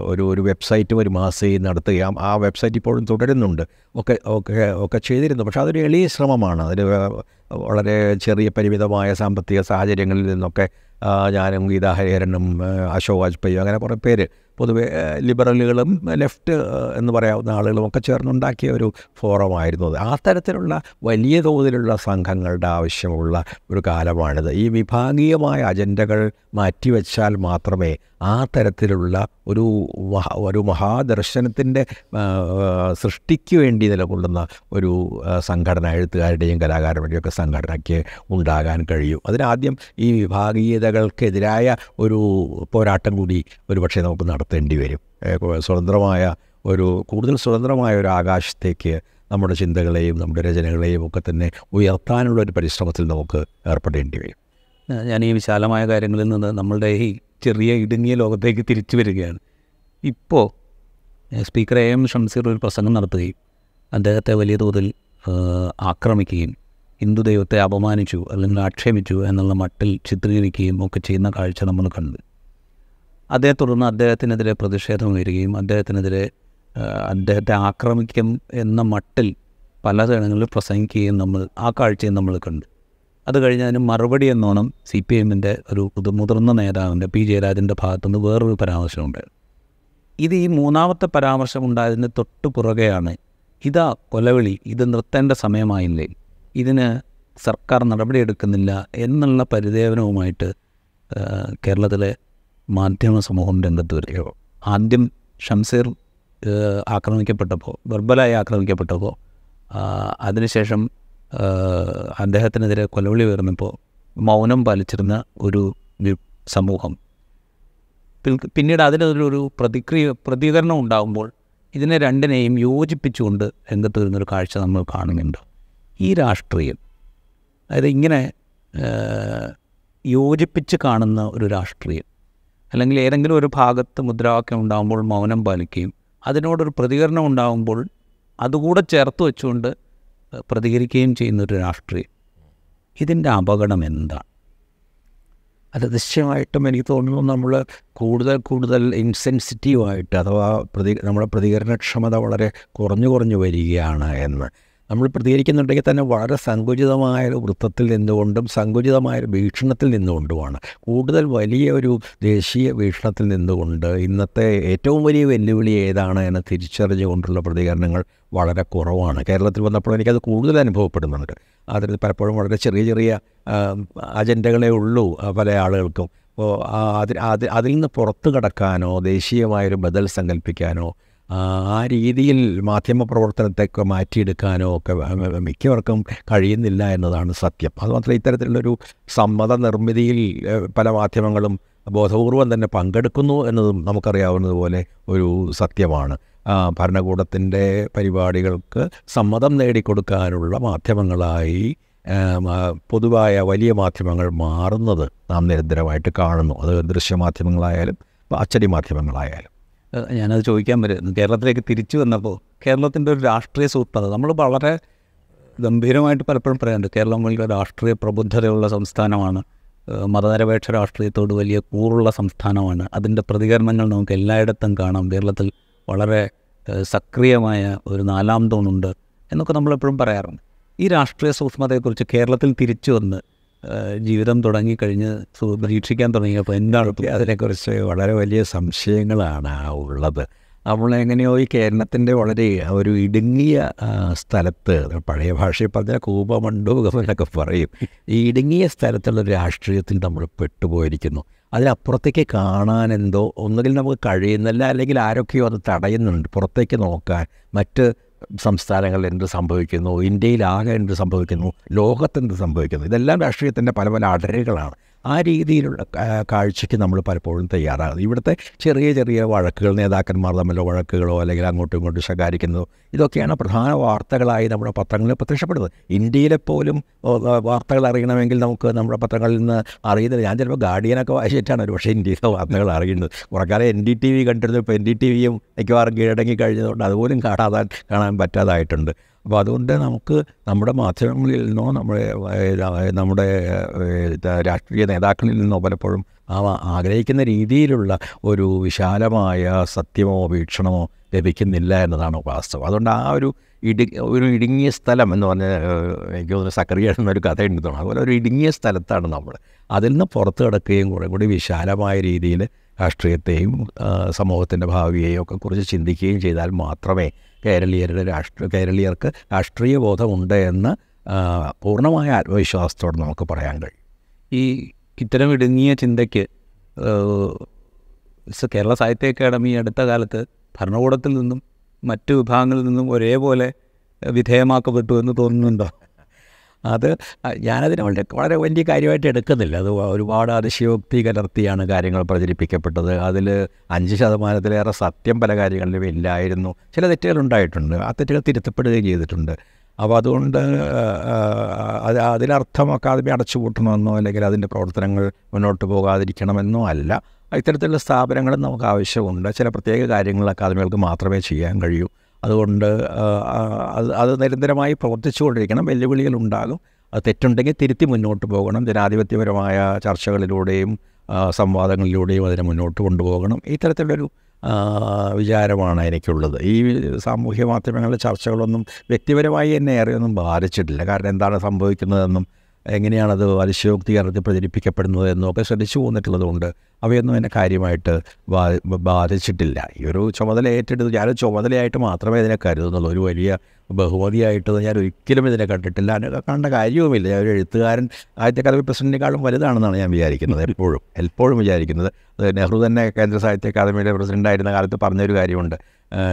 ഒരു ഒരു വെബ്സൈറ്റ് ഒരു മാസം നടത്തുകയും ആ വെബ്സൈറ്റ് ഇപ്പോഴും തുടരുന്നുണ്ട്. ഒക്കെ ഒക്കെ ഒക്കെ ചെയ്തിരുന്നു. പക്ഷേ അതൊരു എളിയ ശ്രമമാണ്. അതിന് വളരെ ചെറിയ പരിമിതമായ സാമ്പത്തിക സാഹചര്യങ്ങളിൽ നിന്നൊക്കെ ഞാനും ഗീതാ അശോക് വാജ്പേയി അങ്ങനെ കുറേ പേര് പൊതുവെ ലിബറലുകളും ലെഫ്റ്റ് എന്ന് പറയാവുന്ന ആളുകളും ഒക്കെ ചേർന്നുണ്ടാക്കിയ ഒരു ഫോറമായിരുന്നു അത്. ആ തരത്തിലുള്ള വലിയ തോതിലുള്ള സംഘങ്ങളുടെ ആവശ്യമുള്ള ഒരു കാലമാണിത്. ഈ വിഭാഗീയമായ അജണ്ടകൾ മാറ്റിവെച്ചാൽ മാത്രമേ ആ തരത്തിലുള്ള ഒരു ഒരു മഹാദർശനത്തിന്റെ സൃഷ്ടിക്ക് വേണ്ടി നിലകൊള്ളുന്ന ഒരു സംഘടന എഴുത്തുകാരുടെയും കലാകാരന്റെയും ഒക്കെ സംഘടനയ്ക്ക് ഉണ്ടാകാൻ കഴിയും. അതിനാദ്യം ഈ വിഭാഗീയതകൾക്കെതിരായ ഒരു പോരാട്ടം കൂടി ഒരുപക്ഷെ നമുക്ക് നടത്തേണ്ടി വരും. സ്വതന്ത്രമായ ഒരു കൂടുതൽ സ്വതന്ത്രമായ ഒരു ആകാശത്തേക്ക് നമ്മുടെ ചിന്തകളെയും നമ്മുടെ രചനകളെയും ഒക്കെ തന്നെ ഉയർത്താനുള്ള ഒരു പരിശ്രമത്തിൽ നമുക്ക് ഏർപ്പെടേണ്ടി വരും. ഞാൻ ഈ വിശാലമായ കാര്യങ്ങളിൽ നിന്ന് നമ്മളുടെ ഈ ചെറിയ ഇടുങ്ങിയ ലോകത്തേക്ക് തിരിച്ചു വരികയാണ്. ഇപ്പോൾ സ്പീക്കർ എ എം ഷംസീർ ഒരു പ്രസംഗം നടത്തുകയും അദ്ദേഹത്തെ വലിയ തോതിൽ ആക്രമിക്കുകയും ഹിന്ദു ദൈവത്തെ അപമാനിച്ചു അല്ലെങ്കിൽ ആക്ഷേപിച്ചു എന്നുള്ള മട്ടിൽ ചിത്രീകരിക്കുകയും ഒക്കെ ചെയ്യുന്ന കാഴ്ച നമ്മൾ കണ്ടു. അതേ തുടർന്ന് അദ്ദേഹത്തിനെതിരെ പ്രതിഷേധം ഉയരുകയും അദ്ദേഹത്തിനെതിരെ അദ്ദേഹത്തെ ആക്രമിക്കും എന്ന മട്ടിൽ പല ജനങ്ങളിൽ പ്രസംഗിക്കുകയും നമ്മൾ ആ കാഴ്ചയും നമ്മൾ കണ്ടു. അത് കഴിഞ്ഞ് അതിന് മറുപടി എന്നോണം സി പി എമ്മിന്റെ ഒരു പുതു മുതിർന്ന നേതാവിന്റെ പി. ജയരാജന്റെ ഭാഗത്തുനിന്ന് വേറൊരു പരാമർശമുണ്ട് ഇത് ഈ മൂന്നാമത്തെ പരാമർശം ഉണ്ടായതിന് തൊട്ടു പുറകെയാണ് ഇതാ കൊലവിളി ഇത് നിർത്തേണ്ട സമയമായില്ലേ ഇതിന് സർക്കാർ നടപടിയെടുക്കുന്നില്ല എന്നുള്ള പരിദേവനവുമായിട്ട് കേരളത്തിലെ മാധ്യമ സമൂഹം രംഗത്ത് വരികയോ ആദ്യം ഷംസീർ ആക്രമിക്കപ്പെട്ടപ്പോൾ വെർബലായി ആക്രമിക്കപ്പെട്ടപ്പോൾ അതിനുശേഷം അദ്ദേഹത്തിനെതിരെ കൊലവിളി വരുന്നപ്പോൾ മൗനം പാലിച്ചിരുന്ന ഒരു സമൂഹം. പിന്നീട് അതിനൊരു പ്രതിക്രിയ പ്രതികരണം ഉണ്ടാകുമ്പോൾ ഇതിനെ രണ്ടിനെയും യോജിപ്പിച്ചുകൊണ്ട് രംഗത്ത് വരുന്നൊരു കാഴ്ച നമ്മൾ കാണുന്നുണ്ട്. ഈ രാഷ്ട്രീയം അതായത് ഇങ്ങനെ യോജിപ്പിച്ച് കാണുന്ന ഒരു രാഷ്ട്രീയം അല്ലെങ്കിൽ ഏതെങ്കിലും ഒരു ഭാഗത്ത് മുദ്രാവാക്യം ഉണ്ടാകുമ്പോൾ മൗനം പാലിക്കുകയും അതിനോടൊരു പ്രതികരണം ഉണ്ടാകുമ്പോൾ അതുകൂടെ ചേർത്ത് വെച്ചുകൊണ്ട് പ്രതികരിക്കുകയും ചെയ്യുന്നൊരു രാഷ്ട്രീയം. ഇതിന്റെ അപകടം എന്താണ്? അത് നിശ്ചയമായിട്ടും എനിക്ക് തോന്നുന്നു നമ്മൾ കൂടുതൽ കൂടുതൽ ഇൻസെൻസിറ്റീവായിട്ട് അഥവാ പ്രതി നമ്മുടെ പ്രതികരണക്ഷമത വളരെ കുറഞ്ഞു കുറഞ്ഞു വരികയാണ് എന്ന്. നമ്മൾ പ്രതികരിക്കുന്നുണ്ടെങ്കിൽ തന്നെ വളരെ സങ്കുചിതമായ ഒരു വൃത്തത്തിൽ നിന്നുകൊണ്ടും സങ്കുചിതമായ ഒരു വീക്ഷണത്തിൽ നിന്നുകൊണ്ടുമാണ്. കൂടുതൽ വലിയ ഒരു ദേശീയ വീക്ഷണത്തിൽ നിന്നുകൊണ്ട് ഇന്നത്തെ ഏറ്റവും വലിയ വെല്ലുവിളി ഏതാണ് എന്ന് തിരിച്ചറിഞ്ഞുകൊണ്ടുള്ള പ്രതികരണങ്ങൾ വളരെ കുറവാണ്. കേരളത്തിൽ വന്നപ്പോൾ എനിക്കത് കൂടുതൽ അനുഭവപ്പെടുന്നുണ്ട്. അതിൽ പലപ്പോഴും വളരെ ചെറിയ ചെറിയ അജണ്ടകളേ ഉള്ളൂ പല ആളുകൾക്കും. അപ്പോൾ അതിൽ അതിൽ നിന്ന് പുറത്തു കടക്കാനോ ദേശീയമായൊരു ബദൽ സങ്കല്പിക്കാനോ ആ, രീതിയിൽ മാധ്യമ പ്രവർത്തനത്തെയൊക്കെ മാറ്റിയെടുക്കാനോ ഒക്കെ മിക്കവർക്കും കഴിയുന്നില്ല എന്നതാണ് സത്യം. അതുമാത്രമല്ല ഇത്തരത്തിലുള്ളൊരു സമ്മത നിർമ്മിതിയിൽ പല മാധ്യമങ്ങളും ബോധപൂർവം തന്നെ പങ്കെടുക്കുന്നു എന്നതും നമുക്കറിയാവുന്നതുപോലെ ഒരു സത്യമാണ്. ഭരണകൂടത്തിന്റെ പരിപാടികൾക്ക് സമ്മതം നേടിക്കൊടുക്കാനുള്ള മാധ്യമങ്ങളായി പൊതുവായ വലിയ മാധ്യമങ്ങൾ മാറുന്നത് നാം നിരന്തരമായിട്ട് കാണുന്നു. അത് ദൃശ്യമാധ്യമങ്ങളായാലും അച്ചടി മാധ്യമങ്ങളായാലും. ഞാനത് ചോദിക്കാൻ വരുന്നു കേരളത്തിലേക്ക് തിരിച്ചു വന്നപ്പോൾ കേരളത്തിന്റെ ഒരു രാഷ്ട്രീയ സൂത്രത നമ്മൾ വളരെ ഗംഭീരമായിട്ട് പലപ്പോഴും പറയാറുണ്ട്. കേരളം വലിയ രാഷ്ട്രീയ പ്രബുദ്ധതയുള്ള സംസ്ഥാനമാണ്. മതനിരപേക്ഷ രാഷ്ട്രീയത്തോട് വലിയ കൂറുള്ള സംസ്ഥാനമാണ്. അതിന്റെ പ്രതികരണങ്ങൾ നമുക്ക് എല്ലായിടത്തും കാണാം. കേരളത്തിൽ വളരെ സക്രിയമായ ഒരു നാലാം തൂണുണ്ട് എന്നൊക്കെ നമ്മളെപ്പോഴും പറയാറുണ്ട്. ഈ രാഷ്ട്രീയ സൂക്ഷ്മതയെക്കുറിച്ച് കേരളത്തിൽ തിരിച്ചു വന്ന് ജീവിതം തുടങ്ങിക്കഴിഞ്ഞ് പരീക്ഷിക്കാൻ തുടങ്ങിയപ്പോൾ എന്താണ് അതിനെക്കുറിച്ച് വളരെ വലിയ സംശയങ്ങളാണ് ഉള്ളത്. നമ്മളെങ്ങനെയോ ഈ കേരളത്തിന്റെ വളരെ ഒരു ഇടുങ്ങിയ സ്ഥലത്ത് പഴയ ഭാഷയിൽ പറഞ്ഞാൽ കൂപമണ്ഡൂകം എന്നൊക്കെ പറയും. ഈ ഇടുങ്ങിയ സ്ഥലത്തുള്ള രാഷ്ട്രീയത്തിൽ നമ്മൾ പെട്ടുപോയിരിക്കുന്നു. അതിനപ്പുറത്തേക്ക് കാണാൻ എന്തോ ഒന്നുകിൽ നമുക്ക് കഴിയുന്നില്ല അല്ലെങ്കിൽ ആരൊക്കെയോ അത് തടയുന്നുണ്ട്. പുറത്തേക്ക് നോക്കാൻ മറ്റ് സംസ്ഥാനങ്ങളിൽ എന്ത് സംഭവിക്കുന്നു? ഇന്ത്യയിലാകെ എന്ത് സംഭവിക്കുന്നു? ലോകത്തെന്ത് സംഭവിക്കുന്നു? ഇതെല്ലാം രാഷ്ട്രീയത്തിന്റെ പല പല അടരുകളാണ്. ആ രീതിയിലുള്ള കാഴ്ചയ്ക്ക് നമ്മൾ പലപ്പോഴും തയ്യാറാകുന്നത് ഇവിടുത്തെ ചെറിയ ചെറിയ വഴക്കുകൾ നേതാക്കന്മാർ തമ്മിലുള്ള വഴക്കുകളോ അല്ലെങ്കിൽ അങ്ങോട്ടും ഇങ്ങോട്ടും ശകാരിക്കുന്നതോ ഇതൊക്കെയാണ് പ്രധാന വാർത്തകളായി നമ്മുടെ പത്രങ്ങളിൽ പ്രത്യക്ഷപ്പെടുന്നത്. ഇന്ത്യയിലെ പോലും വാർത്തകൾ അറിയണമെങ്കിൽ നമുക്ക് നമ്മുടെ പത്രങ്ങളിൽ നിന്ന് അറിയുന്നില്ല. ഞാൻ ചിലപ്പോൾ ഗാർഡിയനൊക്കെ വായിച്ചിട്ടാണ് ഒരു പക്ഷേ ഇന്ത്യയിലെ വാർത്തകൾ അറിയുന്നത്. കുറക്കാലം എൻ ഡി ടി വി കണ്ടിരുന്നു. ഇപ്പോൾ എൻ ഡി ടി വിയും മിക്കവാറും കീഴടങ്ങി കഴിഞ്ഞതുകൊണ്ട് അതുപോലും കാണാതാൻ കാണാൻ പറ്റാതായിട്ടുണ്ട്. അപ്പോൾ അതുകൊണ്ട് നമുക്ക് നമ്മുടെ മാധ്യമങ്ങളിൽ നിന്നോ നമ്മുടെ നമ്മുടെ രാഷ്ട്രീയ നേതാക്കളിൽ നിന്നോ പലപ്പോഴും ആ ആഗ്രഹിക്കുന്ന രീതിയിലുള്ള ഒരു വിശാലമായ സത്യമോ വീക്ഷണമോ ലഭിക്കുന്നില്ല എന്നതാണ് വാസ്തവം. അതുകൊണ്ട് ആ ഒരു ഇടി ഒരു ഇടുങ്ങിയ സ്ഥലം എന്ന് പറഞ്ഞ എനിക്ക് തോന്നുന്നു സക്രിയ എന്നൊരു കഥ ഉണ്ട് തോന്നുന്നു. അതുപോലെ ഒരു ഇടുങ്ങിയ സ്ഥലത്താണ് നമ്മൾ. അതിൽ നിന്ന് പുറത്ത് കിടക്കുകയും കുറേ കൂടി വിശാലമായ രീതിയിൽ രാഷ്ട്രീയത്തെയും സമൂഹത്തിന്റെ ഭാവിയെയും ഒക്കെ കുറിച്ച് ചിന്തിക്കുകയും ചെയ്താൽ മാത്രമേ കേരളീയരുടെ രാഷ്ട്ര കേരളീയർക്ക് രാഷ്ട്രീയ ബോധമുണ്ട് എന്ന് പൂർണമായ ആത്മവിശ്വാസത്തോടെ നമുക്ക് പറയാൻ കഴിയും. ഈ ഇത്തരം ഇടുങ്ങിയ ചിന്തയ്ക്ക് കേരള സാഹിത്യ അക്കാദമി അടുത്ത കാലത്ത് ഭരണകൂടത്തിൽ നിന്നും മറ്റു വിഭാഗങ്ങളിൽ നിന്നും ഒരേപോലെ വിധേയമാക്കപ്പെട്ടു എന്ന് തോന്നുന്നുണ്ടോ? അത് ഞാനതിനെ വളരെ വളരെ വലിയ കാര്യമായിട്ട് എടുക്കുന്നില്ല. അത് ഒരുപാട് അതിശയോക്തി കലർത്തിയാണ് കാര്യങ്ങൾ പ്രചരിപ്പിക്കപ്പെട്ടത്. അതിൽ അഞ്ച് ശതമാനത്തിലേറെ സത്യം പല കാര്യങ്ങളിലും ഇല്ലായിരുന്നു. ചില തെറ്റുകൾ ഉണ്ടായിട്ടുണ്ട്. ആ തെറ്റുകൾ തിരുത്തപ്പെടുകയും ചെയ്തിട്ടുണ്ട്. അപ്പോൾ അതുകൊണ്ട് അത് അതിനർത്ഥം അക്കാദമി അടച്ചുപൂട്ടണമെന്നോ അല്ലെങ്കിൽ അതിന്റെ പ്രവർത്തനങ്ങൾ മുന്നോട്ട് പോകാതിരിക്കണമെന്നോ അല്ല. ഇത്തരത്തിലുള്ള സ്ഥാപനങ്ങളും നമുക്ക് ആവശ്യമുണ്ട്. ചില പ്രത്യേക കാര്യങ്ങൾ അക്കാദമികൾക്ക് മാത്രമേ ചെയ്യാൻ കഴിയൂ. അതുകൊണ്ട് അത് അത് നിരന്തരമായി പ്രവർത്തിച്ചുകൊണ്ടിരിക്കണം. വെല്ലുവിളികൾ ഉണ്ടാകും. അത് തെറ്റുണ്ടെങ്കിൽ തിരുത്തി മുന്നോട്ട് പോകണം. ജനാധിപത്യപരമായ ചർച്ചകളിലൂടെയും സംവാദങ്ങളിലൂടെയും അതിനെ മുന്നോട്ട് കൊണ്ടുപോകണം. ഇത്തരത്തിലുള്ളൊരു വിചാരമാണ് എനിക്കുള്ളത്. ഈ സാമൂഹ്യ മാധ്യമങ്ങളിലെ ചർച്ചകളൊന്നും വ്യക്തിപരമായി എന്നെ ഏറെയൊന്നും ബാധിച്ചിട്ടില്ല. കാരണം എന്താണ് സംഭവിക്കുന്നതെന്നും എങ്ങനെയാണത് അതിശയോക്തി കലർത്തി പ്രചരിപ്പിക്കപ്പെടുന്നത് എന്നൊക്കെ ശ്രദ്ധിച്ചു പോന്നിട്ടുള്ളതുകൊണ്ട് അവയൊന്നും എന്നെ കാര്യമായിട്ട് ബാധിച്ചിട്ടില്ല. ഈ ഒരു ചുമതല ഏറ്റെടുത്ത് ഞാൻ ചുമതലയായിട്ട് മാത്രമേ ഇതിനെ കരുതുന്നുള്ളൂ. ഒരു വലിയ ബഹുമതിയായിട്ട് ഞാൻ ഒരിക്കലും ഇതിനെ കണ്ടിട്ടില്ല. കണ്ട കാര്യവുമില്ല. ഞാൻ ഒരു എഴുത്തുകാരൻ ആദ്യത്തെ അക്കാദമി പ്രസിഡന്റിനേക്കാളും വലുതാണെന്നാണ് ഞാൻ വിചാരിക്കുന്നത് എപ്പോഴും. എപ്പോഴും വിചാരിക്കുന്നത്. നെഹ്റു തന്നെ കേന്ദ്ര സാഹിത്യ അക്കാദമിയുടെ പ്രസിഡന്റായിരുന്ന കാലത്ത് പറഞ്ഞൊരു കാര്യമുണ്ട്.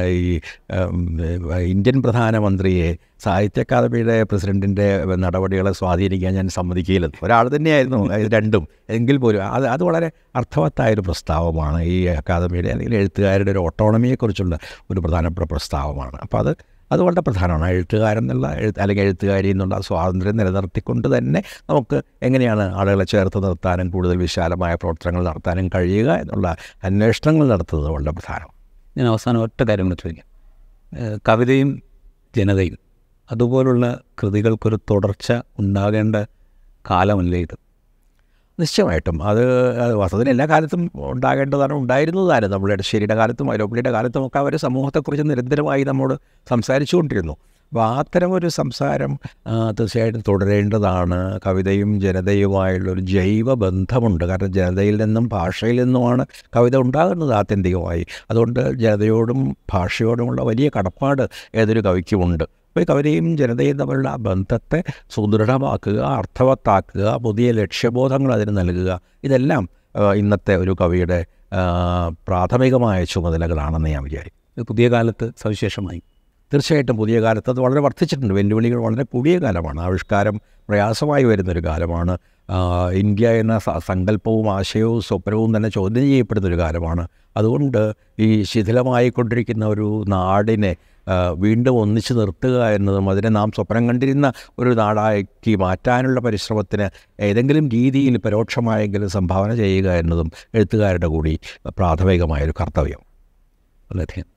ഈ ഇന്ത്യൻ പ്രധാനമന്ത്രിയെ സാഹിത്യ അക്കാദമിയുടെ പ്രസിഡന്റിന്റെ നടപടികളെ സ്വാധീനിക്കാൻ ഞാൻ സമ്മതിക്കുകയില്ല. ഒരാൾ തന്നെയായിരുന്നു രണ്ടും. എങ്കിൽ പോലും അത് അത് വളരെ അർത്ഥവത്തായൊരു പ്രസ്താവമാണ്. ഈ അക്കാദമിയുടെ അല്ലെങ്കിൽ എഴുത്തുകാരുടെ ഒരു ഓട്ടോണമിയെക്കുറിച്ചുള്ള ഒരു പ്രധാനപ്പെട്ട പ്രസ്താവമാണ്. അപ്പോൾ അത് അത് വളരെ പ്രധാനമാണ്. എഴുത്തുകാരൻ എന്നുള്ള എഴുത്ത് അല്ലെങ്കിൽ എഴുത്തുകാരി എന്നുള്ള സ്വാതന്ത്ര്യം നിലനിർത്തിക്കൊണ്ട് തന്നെ നമുക്ക് എങ്ങനെയാണ് ആളുകളെ ചേർത്ത് നിർത്താനും കൂടുതൽ വിശാലമായ പ്രവർത്തനങ്ങൾ നടത്താനും കഴിയുക എന്നുള്ള അന്വേഷണങ്ങൾ നടത്തുന്നത് വളരെ പ്രധാനം ഞാൻ അവസാനം ഒറ്റ കാര്യം കൂടെ ചോദിക്കാം. കവിതയും ജനതയും അതുപോലുള്ള കൃതികൾക്കൊരു തുടർച്ച ഉണ്ടാകേണ്ട കാലമല്ലേ ഇത്? നിശ്ചയമായിട്ടും. അത് വാസ്തവത്തിൽ എല്ലാ കാലത്തും ഉണ്ടാകേണ്ടതാണ് ഉണ്ടായിരുന്നതാണ് നമ്മുടെ ഇടശ്ശേരിയുടെ കാലത്തും അതിലോപ്പിളിയുടെ കാലത്തും ഒക്കെ അവർ സമൂഹത്തെക്കുറിച്ച് നിരന്തരമായി നമ്മോട് സംസാരിച്ചുകൊണ്ടിരുന്നു. അപ്പോൾ അത്തരം ഒരു സംസാരം തീർച്ചയായിട്ടും തുടരേണ്ടതാണ്. കവിതയും ജനതയുമായുള്ളൊരു ജൈവ ബന്ധമുണ്ട്. കാരണം ജനതയിൽ നിന്നും ഭാഷയിൽ നിന്നുമാണ് കവിത ഉണ്ടാകുന്നത് ആത്യന്തികമായി. അതുകൊണ്ട് ജനതയോടും ഭാഷയോടുമുള്ള വലിയ കടപ്പാട് ഏതൊരു കവിക്കുമുണ്ട്. അപ്പോൾ ഈ കവിതയും ജനതയും തമ്മിലുള്ള ആ ബന്ധത്തെ സുദൃഢമാക്കുക അർത്ഥവത്താക്കുക പുതിയ ലക്ഷ്യബോധങ്ങൾ അതിന് നൽകുക ഇതെല്ലാം ഇന്നത്തെ ഒരു കവിയുടെ പ്രാഥമികമായ ചുമതലകളാണെന്ന് ഞാൻ വിചാരിക്കും പുതിയ കാലത്ത് സവിശേഷമായി. തീർച്ചയായിട്ടും പുതിയ കാലത്ത് അത് വളരെ വർദ്ധിച്ചിട്ടുണ്ട്. വെല്ലുവിളികൾ വളരെ കൂടിയ കാലമാണ്. ആവിഷ്കാരം പ്രയാസമായി വരുന്നൊരു കാലമാണ്. ഇന്ത്യ എന്ന സങ്കല്പവും ആശയവും സ്വപ്നവും തന്നെ ചോദ്യം ചെയ്യപ്പെടുന്നൊരു കാലമാണ്. അതുകൊണ്ട് ഈ ശിഥിലമായിക്കൊണ്ടിരിക്കുന്ന ഒരു നാടിനെ വീണ്ടും ഒന്നിച്ചു നിർത്തുക എന്നതും അതിനെ നാം സ്വപ്നം കണ്ടിരുന്ന ഒരു നാടാക്കി മാറ്റാനുള്ള പരിശ്രമത്തിന് ഏതെങ്കിലും രീതിയിൽ പരോക്ഷമായെങ്കിലും സംഭാവന ചെയ്യുക എന്നതും എഴുത്തുകാരുടെ കൂടി പ്രാഥമികമായൊരു കർത്തവ്യം. വളരെയധികം